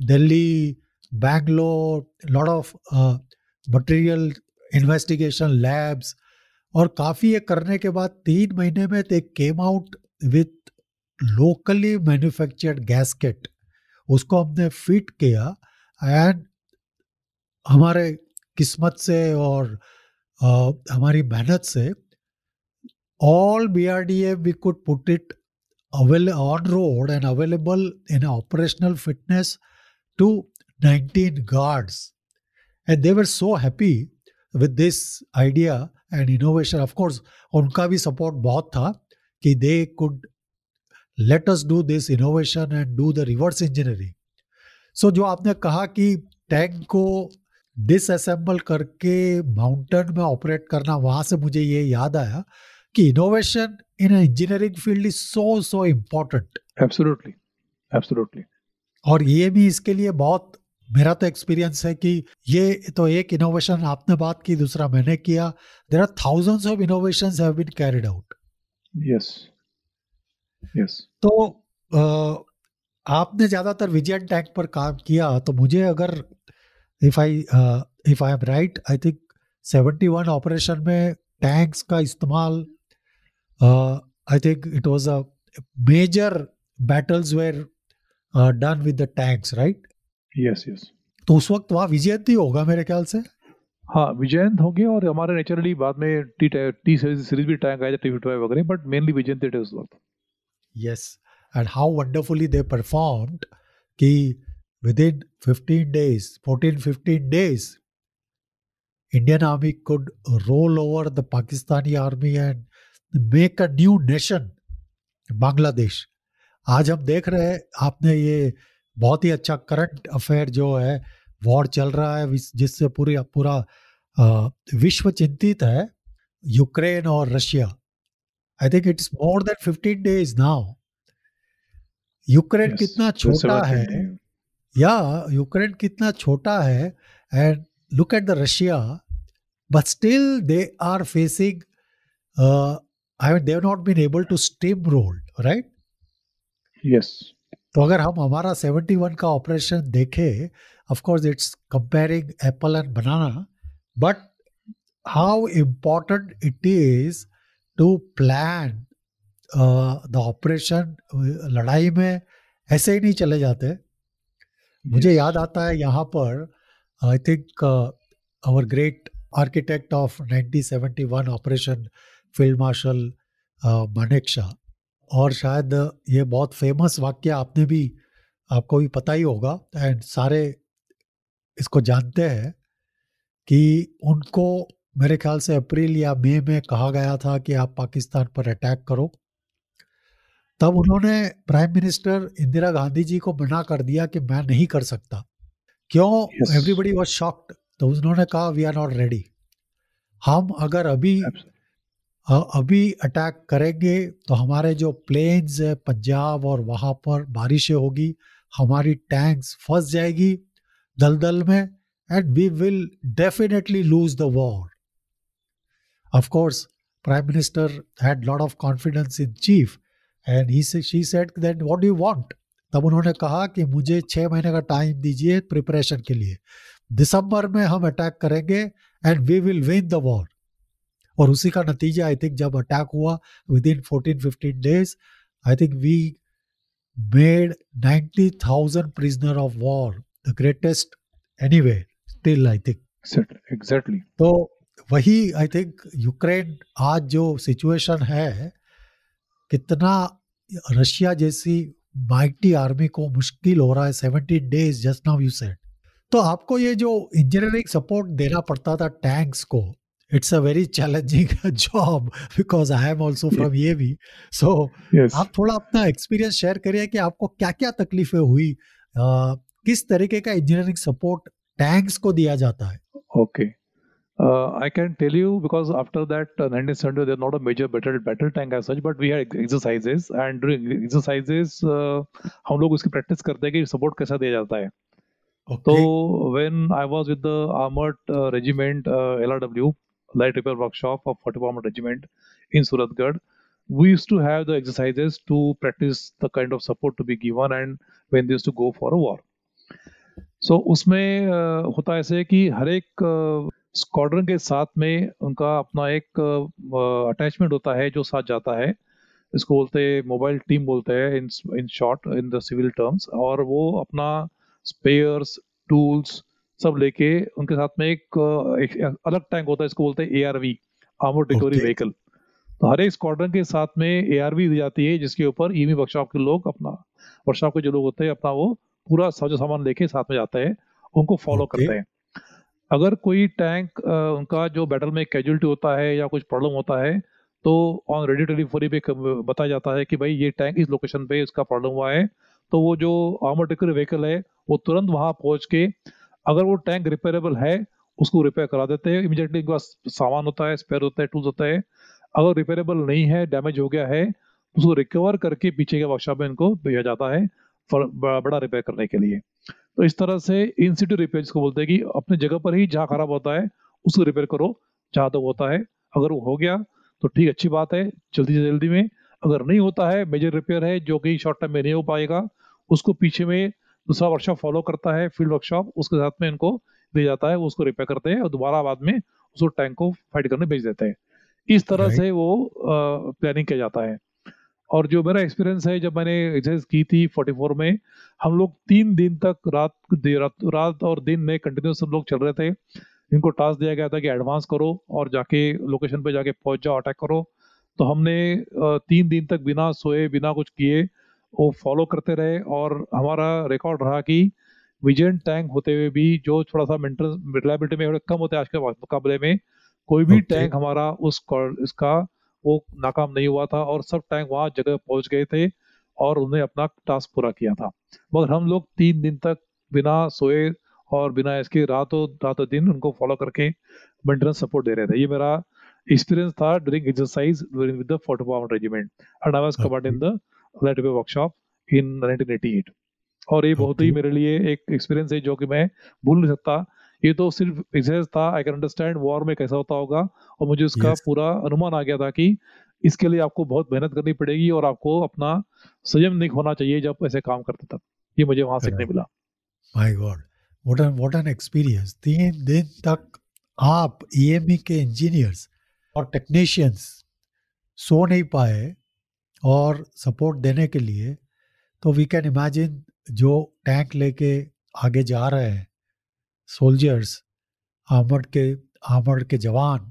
Delhi Bangalore lot of material investigation labs और काफ़ी ये करने के बाद तीन महीने में they came out with locally manufactured gasket उसको हमने फिट किया एंड हमारे किस्मत से और uh, हमारी मेहनत से all B R D A we could put it avail on road and available in operational fitness to 19 guards. And they were so happy with this idea and innovation. Of course उनका भी support बहुत था कि they could let us do this innovation and do the reverse engineering so जो आपने कहा कि tank को डिसअसेंबल करके माउंटेन में ऑपरेट करना वहाँ से मुझे ये याद आया कि innovation in engineering field is so so important absolutely absolutely और ये भी इसके लिए बहुत मेरा तो एक्सपीरियंस है कि ये तो एक इनोवेशन आपने बात की दूसरा मैंने किया। There are thousands of innovation have been carried out yes yes तो आ, आपने ज़्यादातर विजयन टैंक पर काम किया तो मुझे अगर if I if I am right I think 71 operation में टैंक्स का इस्तेमाल I think it was a major battles were done with the tanks right yes yes तो उस वक्त वहाँ विजयंत ही होगा मेरे ख्याल से? हाँ विजयंत हो गया और हमारे नेचुरली बाद में टी टी सीरीज़ भी टैंक आया था टी फिफ्टी वगैरह बट मेनली विजयंत थे उस वक्त। Yes and how wonderfully they performed कि in 15 days 14 15 days Indian army could roll over the Pakistani army and make a new nation Bangladesh आज हम देख रहे हैं आपने ये बहुत ही अच्छा करंट अफेयर जो है वॉर चल रहा है जिससे पूरी पूरा विश्व चिंतित है यूक्रेन और Russia I think it's more than fifteen days now Ukraine कितना छोटा है। या यूक्रेन कितना छोटा है and look at the Russia but still they are facing I mean they have not been able to steamrolled right Yes. तो अगर हम हमारा 71 का ऑपरेशन देखें of course it's comparing apple and banana but how important it is to plan the operation लड़ाई में ऐसे ही नहीं चले जाते मुझे. याद आता है यहाँ पर I think our great architect of 1971 operation field marshal Manekshaw और शायद ये बहुत फ़ेमस वाक्य आपने भी आपको भी पता ही होगा एंड सारे इसको जानते हैं कि उनको मेरे ख्याल से अप्रैल या मई में कहा गया था कि आप पाकिस्तान पर अटैक करो तब उन्होंने प्राइम मिनिस्टर इंदिरा गांधी जी को मना कर दिया कि मैं नहीं कर सकता। क्यों? एवरीबडी वॉज़ शॉक्ड तो उन्होंने कहा वी आर नॉट रेडी हम अगर अभी अभी अटैक करेंगे तो हमारे जो प्लेन्स है पंजाब और वहाँ पर बारिशें होगी हमारी टैंक्स फंस जाएगी दलदल में and we will definitely lose the war of course prime minister had lot of confidence in chief and he she said that what do you want तब उन्होंने कहा कि मुझे छः महीने का टाइम दीजिए प्रिपरेशन के लिए दिसंबर में हम अटैक करेंगे and we will win the war और उसी का नतीजा आई थिंक जब अटैक हुआ within fourteen fifteen days I think we made ninety thousand prisoner of war the greatest anyway still I think. Exactly. तो वही आई थिंक यूक्रेन आज जो सिचुएशन है कितना रशिया जैसी माइटी आर्मी को मुश्किल हो रहा है seventeen days just now you said तो आपको ये जो इंजीनियरिंग सपोर्ट देना पड़ता था टैंक्स को it's a very challenging job because I am also from ये भी सो Yes. आप थोड़ा अपना एक्सपीरियंस शेयर करिए कि आपको क्या क्या तकलीफें हुई अ, किस तरीके का इंजीनियरिंग सपोर्ट टैंक्स को दिया जाता है okay Okay. Uh, I can tell you because after that, uh, 1970, there's not a major battle battle tank as such, but we had ex- exercises, and during exercises, uh, हम लोग उसकी practice करते हैं कि सपोर्ट कैसा दिया जाता है तो when I was with the armored uh, regiment uh, LRW light repair workshop of 44 armored regiment in Suratgarh, we used to have the exercises to practice the kind of support to be given and when they used to go for a war. सो उसमें अ, होता ऐसे कि हर एक squadron के साथ में उनका अपना एक अटैचमेंट होता है जो साथ जाता है इसको बोलते हैं मोबाइल टीम बोलते हैं in in short in the civil terms और वो अपना स्पेयर्स टूल्स सब लेके उनके साथ में एक, एक अलग टैंक होता है इसको बोलते हैं ARV armoured recovery Okay. Vehicle तो हर एक स्क्वाड्रन के साथ में एआरवी दी जाती है जिसके ऊपर ईवी वर्कशॉप के लोग अपना वर्कशॉप के जो लोग होते हैं अपना वो पूरा साजो सामान लेके साथ में जाते हैं उनको फॉलो Okay. करते हैं अगर कोई टैंक उनका जो बैटल में कैजुअलिटी होता है या कुछ प्रॉब्लम होता है तो ऑन रेडी टेलीफोनी पे बताया जाता है कि भाई ये टैंक इस लोकेशन पे इसका प्रॉब्लम हुआ है। तो वो जो आर्मर टिकर व्हीकल है, वो तुरंत वहाँ पहुँच के अगर वो टैंक रिपेयरेबल है, उसको रिपेयर करा देते हैं। इमीडिएटली पास सामान होता है स्पेयर होता है टूल्स होता है। अगर रिपेयरेबल नहीं है डैमेज हो गया है तो उसको रिकवर करके पीछे के वर्कशॉप में इनको भेजा जाता है। बड़ा बड़ा रिपेयर करने के लिए। तो इस तरह से इन सिटी रिपेयर जिसको बोलते हैं कि अपने जगह पर ही जहाँ खराब होता है उसको रिपेयर करो जहाँ तक होता है। अगर वो हो गया तो ठीक अच्छी बात है जल्दी से जल्दी में। अगर नहीं होता है मेजर रिपेयर है जो कि शॉर्ट टाइम में नहीं हो पाएगा उसको पीछे में दूसरा वर्कशॉप फॉलो करता है फ़ील्ड वर्कशॉप उसके साथ में इनको दे जाता है वो उसको रिपेयर करते हैं और दोबारा बाद में उसको टैंक को फाइट करने भेज देते हैं। इस तरह से वो प्लानिंग किया जाता है। और जो मेरा एक्सपीरियंस है जब मैंने एक्सरसाइज की थी 44 में हम लोग तीन दिन तक रात रात, रात और दिन में कंटिन्यूस हम लोग चल रहे थे इनको टास्क दिया गया था कि एडवांस करो और जाके लोकेशन पे जाके पहुँच जाओ अटैक करो तो हमने तीन दिन तक बिना सोए बिना कुछ किए वो फॉलो करते रहे और हमारा रिकॉर्ड रहा कि विजन टैंक होते हुए भी जो थोड़ा सा मेंटेनेंस रिलायबिलिटी में कम होते हैं आज के मुकाबले में कोई भी Okay. टैंक हमारा उस इसका वो नाकाम नहीं हुआ था और सब टैंक वहाँ जगह पहुँच गए थे और उन्हें अपना टास्क पूरा किया था। मगर हम लोग तीन दिन तक बिना सोए और बिना इसके रातों रातों दिन उनको फॉलो करके मेंटेनेंस सपोर्ट दे रहे थे। ये मेरा एक्सपीरियंस था during exercise with the fort regiment and I was covered in the light workshop in 1988 और ये बहुत ही मेरे लिए एक एक्सपीरियंस है जो कि मैं भूल नहीं सकता ये तो सिर्फ़ एक्सपीरियंस था। आई कैन अंडरस्टैंड वॉर में कैसा होता होगा। और मुझे उसका Yes. पूरा अनुमान आ गया था कि इसके लिए आपको बहुत मेहनत करनी पड़ेगी और आपको अपना संयम नहीं होना चाहिए जब ऐसे काम करते तब। ये मुझे वहाँ सीखने. मिला। My god what an what an experience तीन दिन तक आप ईएमई के इंजीनियर्स और टेक्नीशियंस सो नहीं पाए और सपोर्ट देने के लिए तो वी कैन इमेजिन जो टैंक लेके आगे जा रहे हैं सोल्जर्स आर्मर्ड के आर्मर्ड के जवान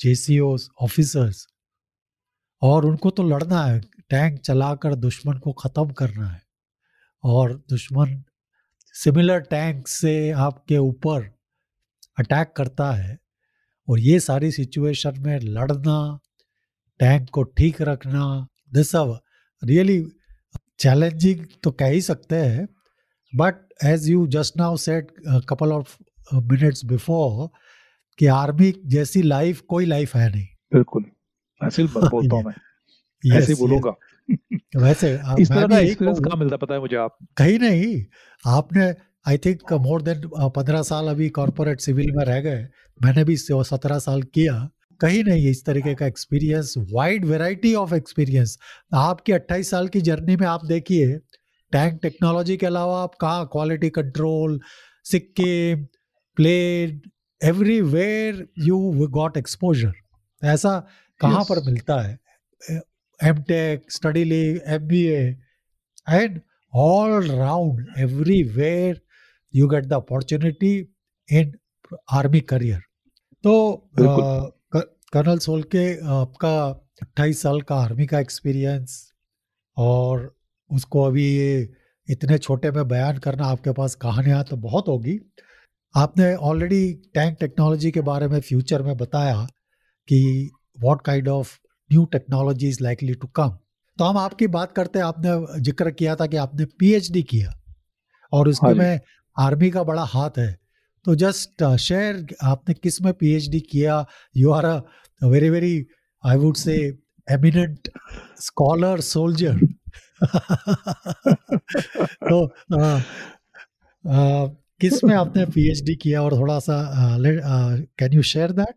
जेसीओस ऑफिसर्स और उनको तो लड़ना है। टैंक चलाकर दुश्मन को ख़त्म करना है। और दुश्मन सिमिलर टैंक से आपके ऊपर अटैक करता है। और ये सारी सिचुएशन में लड़ना टैंक को ठीक रखना दिस सब रियली चैलेंजिंग तो कह ही सकते हैं। But as you just now said couple of minutes before कि आर्मी जैसी लाइफ कोई लाइफ है नहीं। बिल्कुल। ऐसे बोलता हूँ <laughs> मैं। Yes, ऐसे yes. बोलूँगा। वैसे <laughs> इस तरह का एक्सपीरियंस कहाँ मिलता पता है मुझे आप? कहीं नहीं। आपने आई थिंक मोर देन पंद्रह साल अभी कॉर्पोरेट सिविल में रह गए। मैंने भी सत्रह साल किया। कहीं नहीं इस तरीके का experience wide variety of experience आपकी 28 साल की जर्नी में आप देखिए टैंक टेक्नोलॉजी के अलावा आप कहाँ quality control Sikkim plain everywhere you got exposure ऐसा कहाँ Yes. पर मिलता है? M tech study league M B and all round everywhere you get the opportunity in army career तो कर्नल सोल के आपका 28 साल का आर्मी का एक्सपीरियंस और उसको अभी इतने छोटे में बयान करना आपके पास कहानियाँ तो बहुत होगी। आपने ऑलरेडी टैंक टेक्नोलॉजी के बारे में फ्यूचर में बताया कि what kind of new technology is likely to come तो हम आपकी बात करते हैं आपने ज़िक्र किया था कि आपने पीएचडी किया और हाँ उसके में आर्मी का बड़ा हाथ है। तो जस्ट शेयर आपने किसमें पीएचडी किया? You are a very very I would say eminent scholar soldier <laughs> तो किसमें आपने पीएचडी किया और थोड़ा सा कैन यू शेयर दैट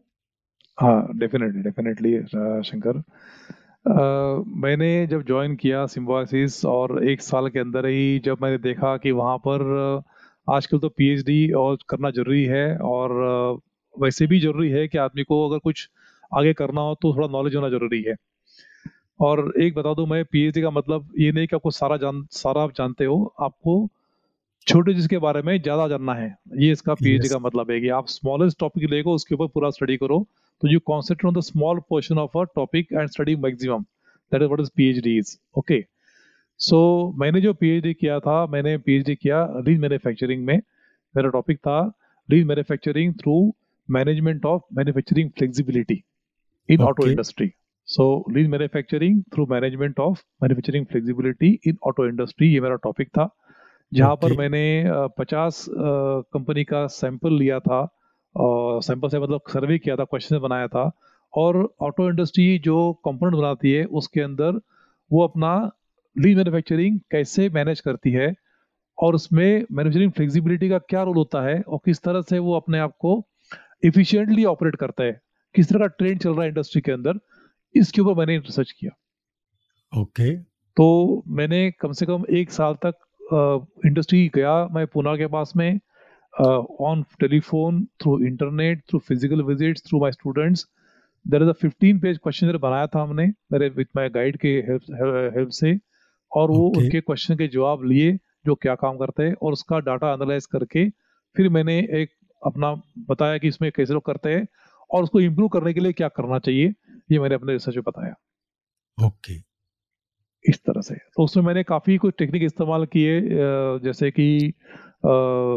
हाँ डेफिनेटली डेफिनेटली शंकर। मैंने जब ज्वाइन किया सिम्बोसिस और एक साल के अंदर ही जब मैंने देखा कि वहाँ पर आजकल तो पीएचडी और करना ज़रूरी है और वैसे भी ज़रूरी है कि आदमी को अगर कुछ आगे करना हो तो थोड़ा नॉलेज होना ज़रूरी है। और एक बता दूँ मैं पीएचडी का मतलब ये नहीं कि आपको सारा जान सारा आप जानते हो आपको छोटे चीज़ के बारे में ज़्यादा जानना है। ये इसका पीएचडी Yes. का मतलब है कि आप स्मॉलेस्ट टॉपिक लेको उसके ऊपर पूरा स्टडी करो। तो you concentrate on the small portion of a topic and study maximum that is what is PhD is okay so मैंने जो पीएचडी किया था मैंने पीएचडी किया लीन मैन्युफैक्चरिंग में। मेरा टॉपिक था lean manufacturing through management of manufacturing flexibility in auto industry so lean manufacturing through management of manufacturing flexibility in auto industry ये मेरा टॉपिक था। जहाँ पर मैंने पचास कंपनी का सैंपल लिया था और सैंपल से मतलब सर्वे किया था क्वेश्चन बनाया था और ऑटो इंडस्ट्री जो कंपोनेंट बनाती है उसके अंदर वो अपना लीन मैन्युफैक्चरिंग कैसे मैनेज करती है और उसमें मैन्युफैक्चरिंग फ्लेक्सिबिलिटी का क्या रोल होता है और किस तरह से वो अपने आप को इफिशियंटली ऑपरेट करता है। किस तरह का ट्रेंड चल रहा है इंडस्ट्री के अंदर। इसके ऊपर मैंने रिसर्च किया ओके okay. तो मैंने कम से कम एक साल तक इंडस्ट्री गया मैं पूना के पास में on telephone through internet through physical visits through my students there is a 15 page question बनाया था हमने मेरे विद माय गाइड के हेल्प से और वो Okay. उनके क्वेश्चन के जवाब लिए जो क्या काम करते हैं और उसका डाटा एनालाइज करके फिर मैंने एक अपना बताया कि इसमें कैसे लोग करते हैं और उसको इम्प्रूव करने के लिए क्या करना चाहिए ये मैंने अपने रिसर्च में बताया। Okay okay. इस तरह से। तो उसमें मैंने काफ़ी कुछ टेक्निक इस्तेमाल किए जैसे कि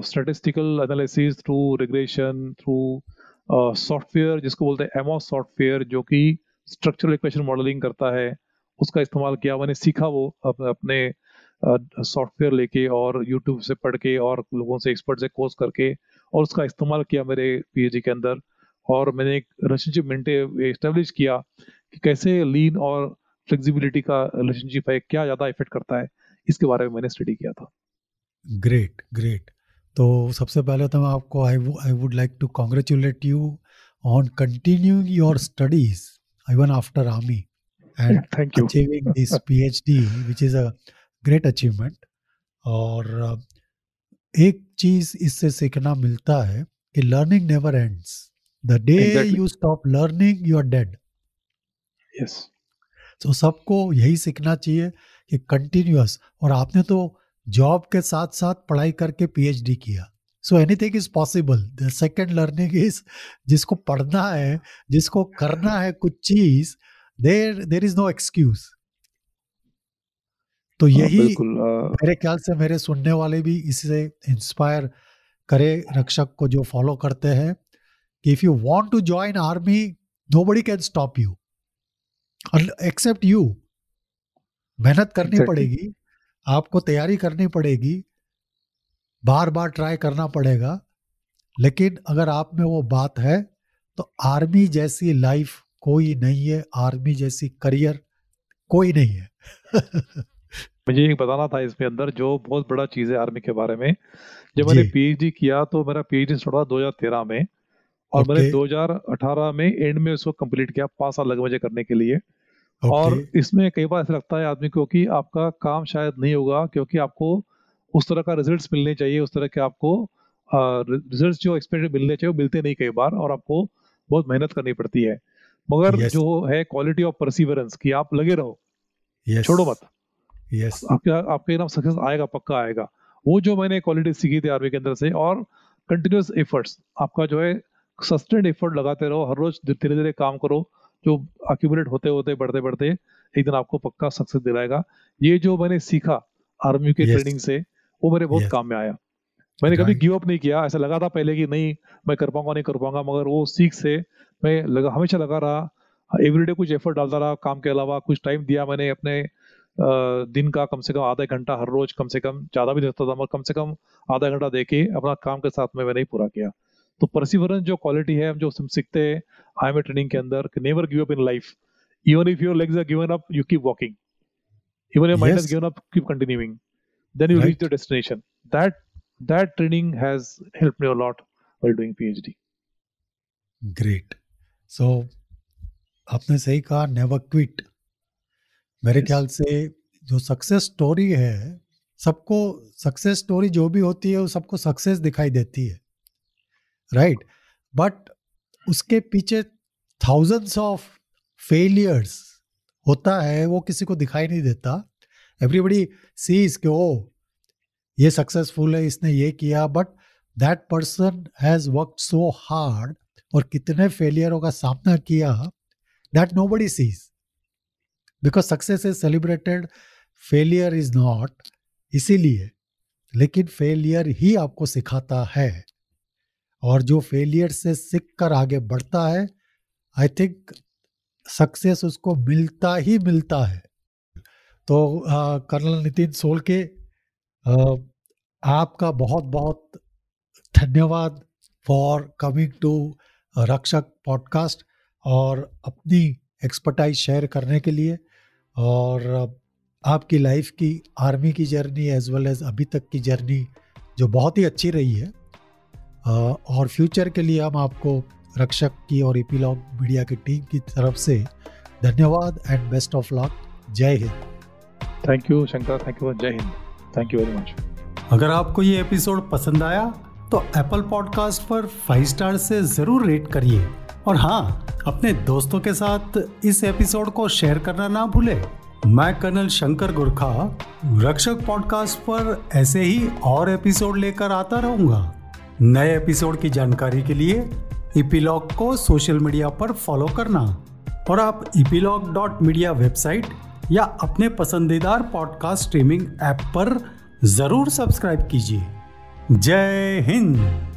statistical analysis through regression through software जिसको बोलते हैं एमओ सॉफ्टवेयर जो कि स्ट्रक्चरल इक्वेशन मॉडलिंग करता है। उसका इस्तेमाल किया मैंने सीखा वो अप, अपने सॉफ्टवेयर लेके और यूट्यूब से पढ़ के और लोगों से एक्सपर्ट से कोर्स करके और उसका इस्तेमाल किया मेरे पीएचडी के अंदर। और मैंने एक रिलेशनशिप मेंटेन एस्टेब्लिश किया कि कैसे लीन और फ्लेक्सिबिलिटी का रिलेशनशिप है क्या ज़्यादा इफ़ेक्ट करता है इसके बारे में मैंने स्टडी किया था। ग्रेट ग्रेट तो सबसे पहले तो मैं आपको I I would like to congratulate you on continuing your studies even after army and thank you achieving this PhD which is a great achievement और uh, एक चीज़ इससे सीखना मिलता है कि learning never ends the day Exactly. You stop learning you are dead yes तो सबको यही सीखना चाहिए कि कंटिन्यूअस और आपने तो जॉब के साथ साथ पढ़ाई करके पीएचडी किया। So anything is possible the second learning is जिसको पढ़ना है जिसको करना है कुछ चीज़ there there is no excuse तो यही बिल्कुल मेरे ख्याल से मेरे सुनने वाले भी इससे इंस्पायर करे रक्षक को जो फॉलो करते हैं। कि if you want to join army nobody can stop you except you मेहनत करनी Exactly. पड़ेगी आपको तैयारी करनी पड़ेगी बार बार ट्राई करना पड़ेगा लेकिन अगर आप में वो बात है तो आर्मी जैसी लाइफ कोई नहीं है आर्मी जैसी करियर कोई नहीं है। <laughs> मुझे एक बताना था इसमें अंदर जो बहुत बड़ा चीज़ है आर्मी के बारे में। जब मैंने पीएचडी किया तो मेरा पीएचडी स्टार्ट हुआ 2013 में। और मैंने Okay. 2018 में एंड में उसको कंप्लीट किया पाँच साल लगे मुझे करने के लिए। और इसमें कई बार ऐसा लगता है आदमी को कि आपका काम शायद नहीं होगा क्योंकि आपको उस तरह का रिजल्ट्स मिलने चाहिए उस तरह के आपको रिजल्ट्स जो एक्सपेक्टेड मिलने चाहिए वो मिलते नहीं कई बार और आपको बहुत मेहनत करनी पड़ती है। मगर Yes. जो है क्वालिटी ऑफ़ परसिवरेंस कि आप लगे रहो। यस छोड़ो मत। यस आपके आपके नाम सक्सेस आएगा पक्का आएगा। वो जो मैंने क्वालिटी सीखी थी आर्मी के अंदर से और कंटिन्यूस एफर्ट्स आपका जो है सस्टेंड एफर्ट लगाते रहो हर रोज धीरे धीरे काम करो जो अक्यूमुलेट होते होते बढ़ते बढ़ते एक दिन आपको पक्का सक्सेस दिलाएगा ये जो मैंने सीखा आर्मी के Yes. ट्रेनिंग से वो मेरे बहुत Yes. काम में आया मैंने कभी गिव अप नहीं किया ऐसा लगा था पहले कि नहीं मैं कर पाऊँगा नहीं कर पाऊँगा मगर वो सीख से मैं लगा हमेशा लगा रहा एवरीडे कुछ एफर्ट डालता रहा काम के अलावा कुछ टाइम दिया मैंने अपने दिन का कम से कम आधा घंटा हर रोज कम से कम ज़्यादा भी देता था मगर कम से कम आधा घंटा देके अपना काम के साथ में मैंने पूरा किया तो परसिवरेंस जो क्वालिटी है जो हम सीखते हैं आई में ट्रेनिंग के अंदर never give up in life even if your legs are given up you keep walking even your mind given up keep continuing. Then you reach Right. the destination. That that training has helped me a lot while doing phd great so आपने सही कहा never quit मेरे Yes. ख्याल से जो success story है सबको success story जो भी होती है वो सबको सक्सेस दिखाई देती है। राइट बट उसके पीछे थाउजेंड्स ऑफ़ फेलियर्स होता है, वो किसी को दिखाई नहीं देता। एवरीबडी सीज कि ओ ये सक्सेसफुल है, इसने ये किया। But that person has work so hard और कितने फेलियरों का सामना किया that nobody sees because success is celebrated failure is not इसीलिए। लेकिन फेलियर ही आपको सिखाता है। और जो फेलियर से सीख कर आगे बढ़ता है आई थिंक सक्सेस उसको मिलता ही मिलता है। तो कर्नल नितिन सोल के आपका बहुत बहुत धन्यवाद for coming to Rakshak podcast और अपनी एक्सपर्टाइज शेयर करने के लिए और आपकी लाइफ की आर्मी की जर्नी एज वेल एज अभी तक की जर्नी जो बहुत ही अच्छी रही है। और फ्यूचर के लिए हम आपको रक्षक की और इपीलॉग मीडिया की टीम की तरफ़ से धन्यवाद and best of luck Jai Hind. Thank you Shankar thank you Jai Hind thank you very much अगर आपको ये एपिसोड पसंद आया तो एप्पल पॉडकास्ट पर फाइव स्टार से ज़रूर रेट करिए। और हाँ अपने दोस्तों के साथ इस एपिसोड को शेयर करना ना भूले। मैं कर्नल शंकर गुरखा रक्षक पॉडकास्ट पर ऐसे ही और एपिसोड लेकर आता रहूँगा। नए एपिसोड की जानकारी के लिए इपीलॉग को सोशल मीडिया पर फॉलो करना और आप इपीलॉग डॉट मीडिया वेबसाइट या अपने पसंदीदार पॉडकास्ट स्ट्रीमिंग ऐप पर ज़रूर सब्सक्राइब कीजिए। जय हिंद।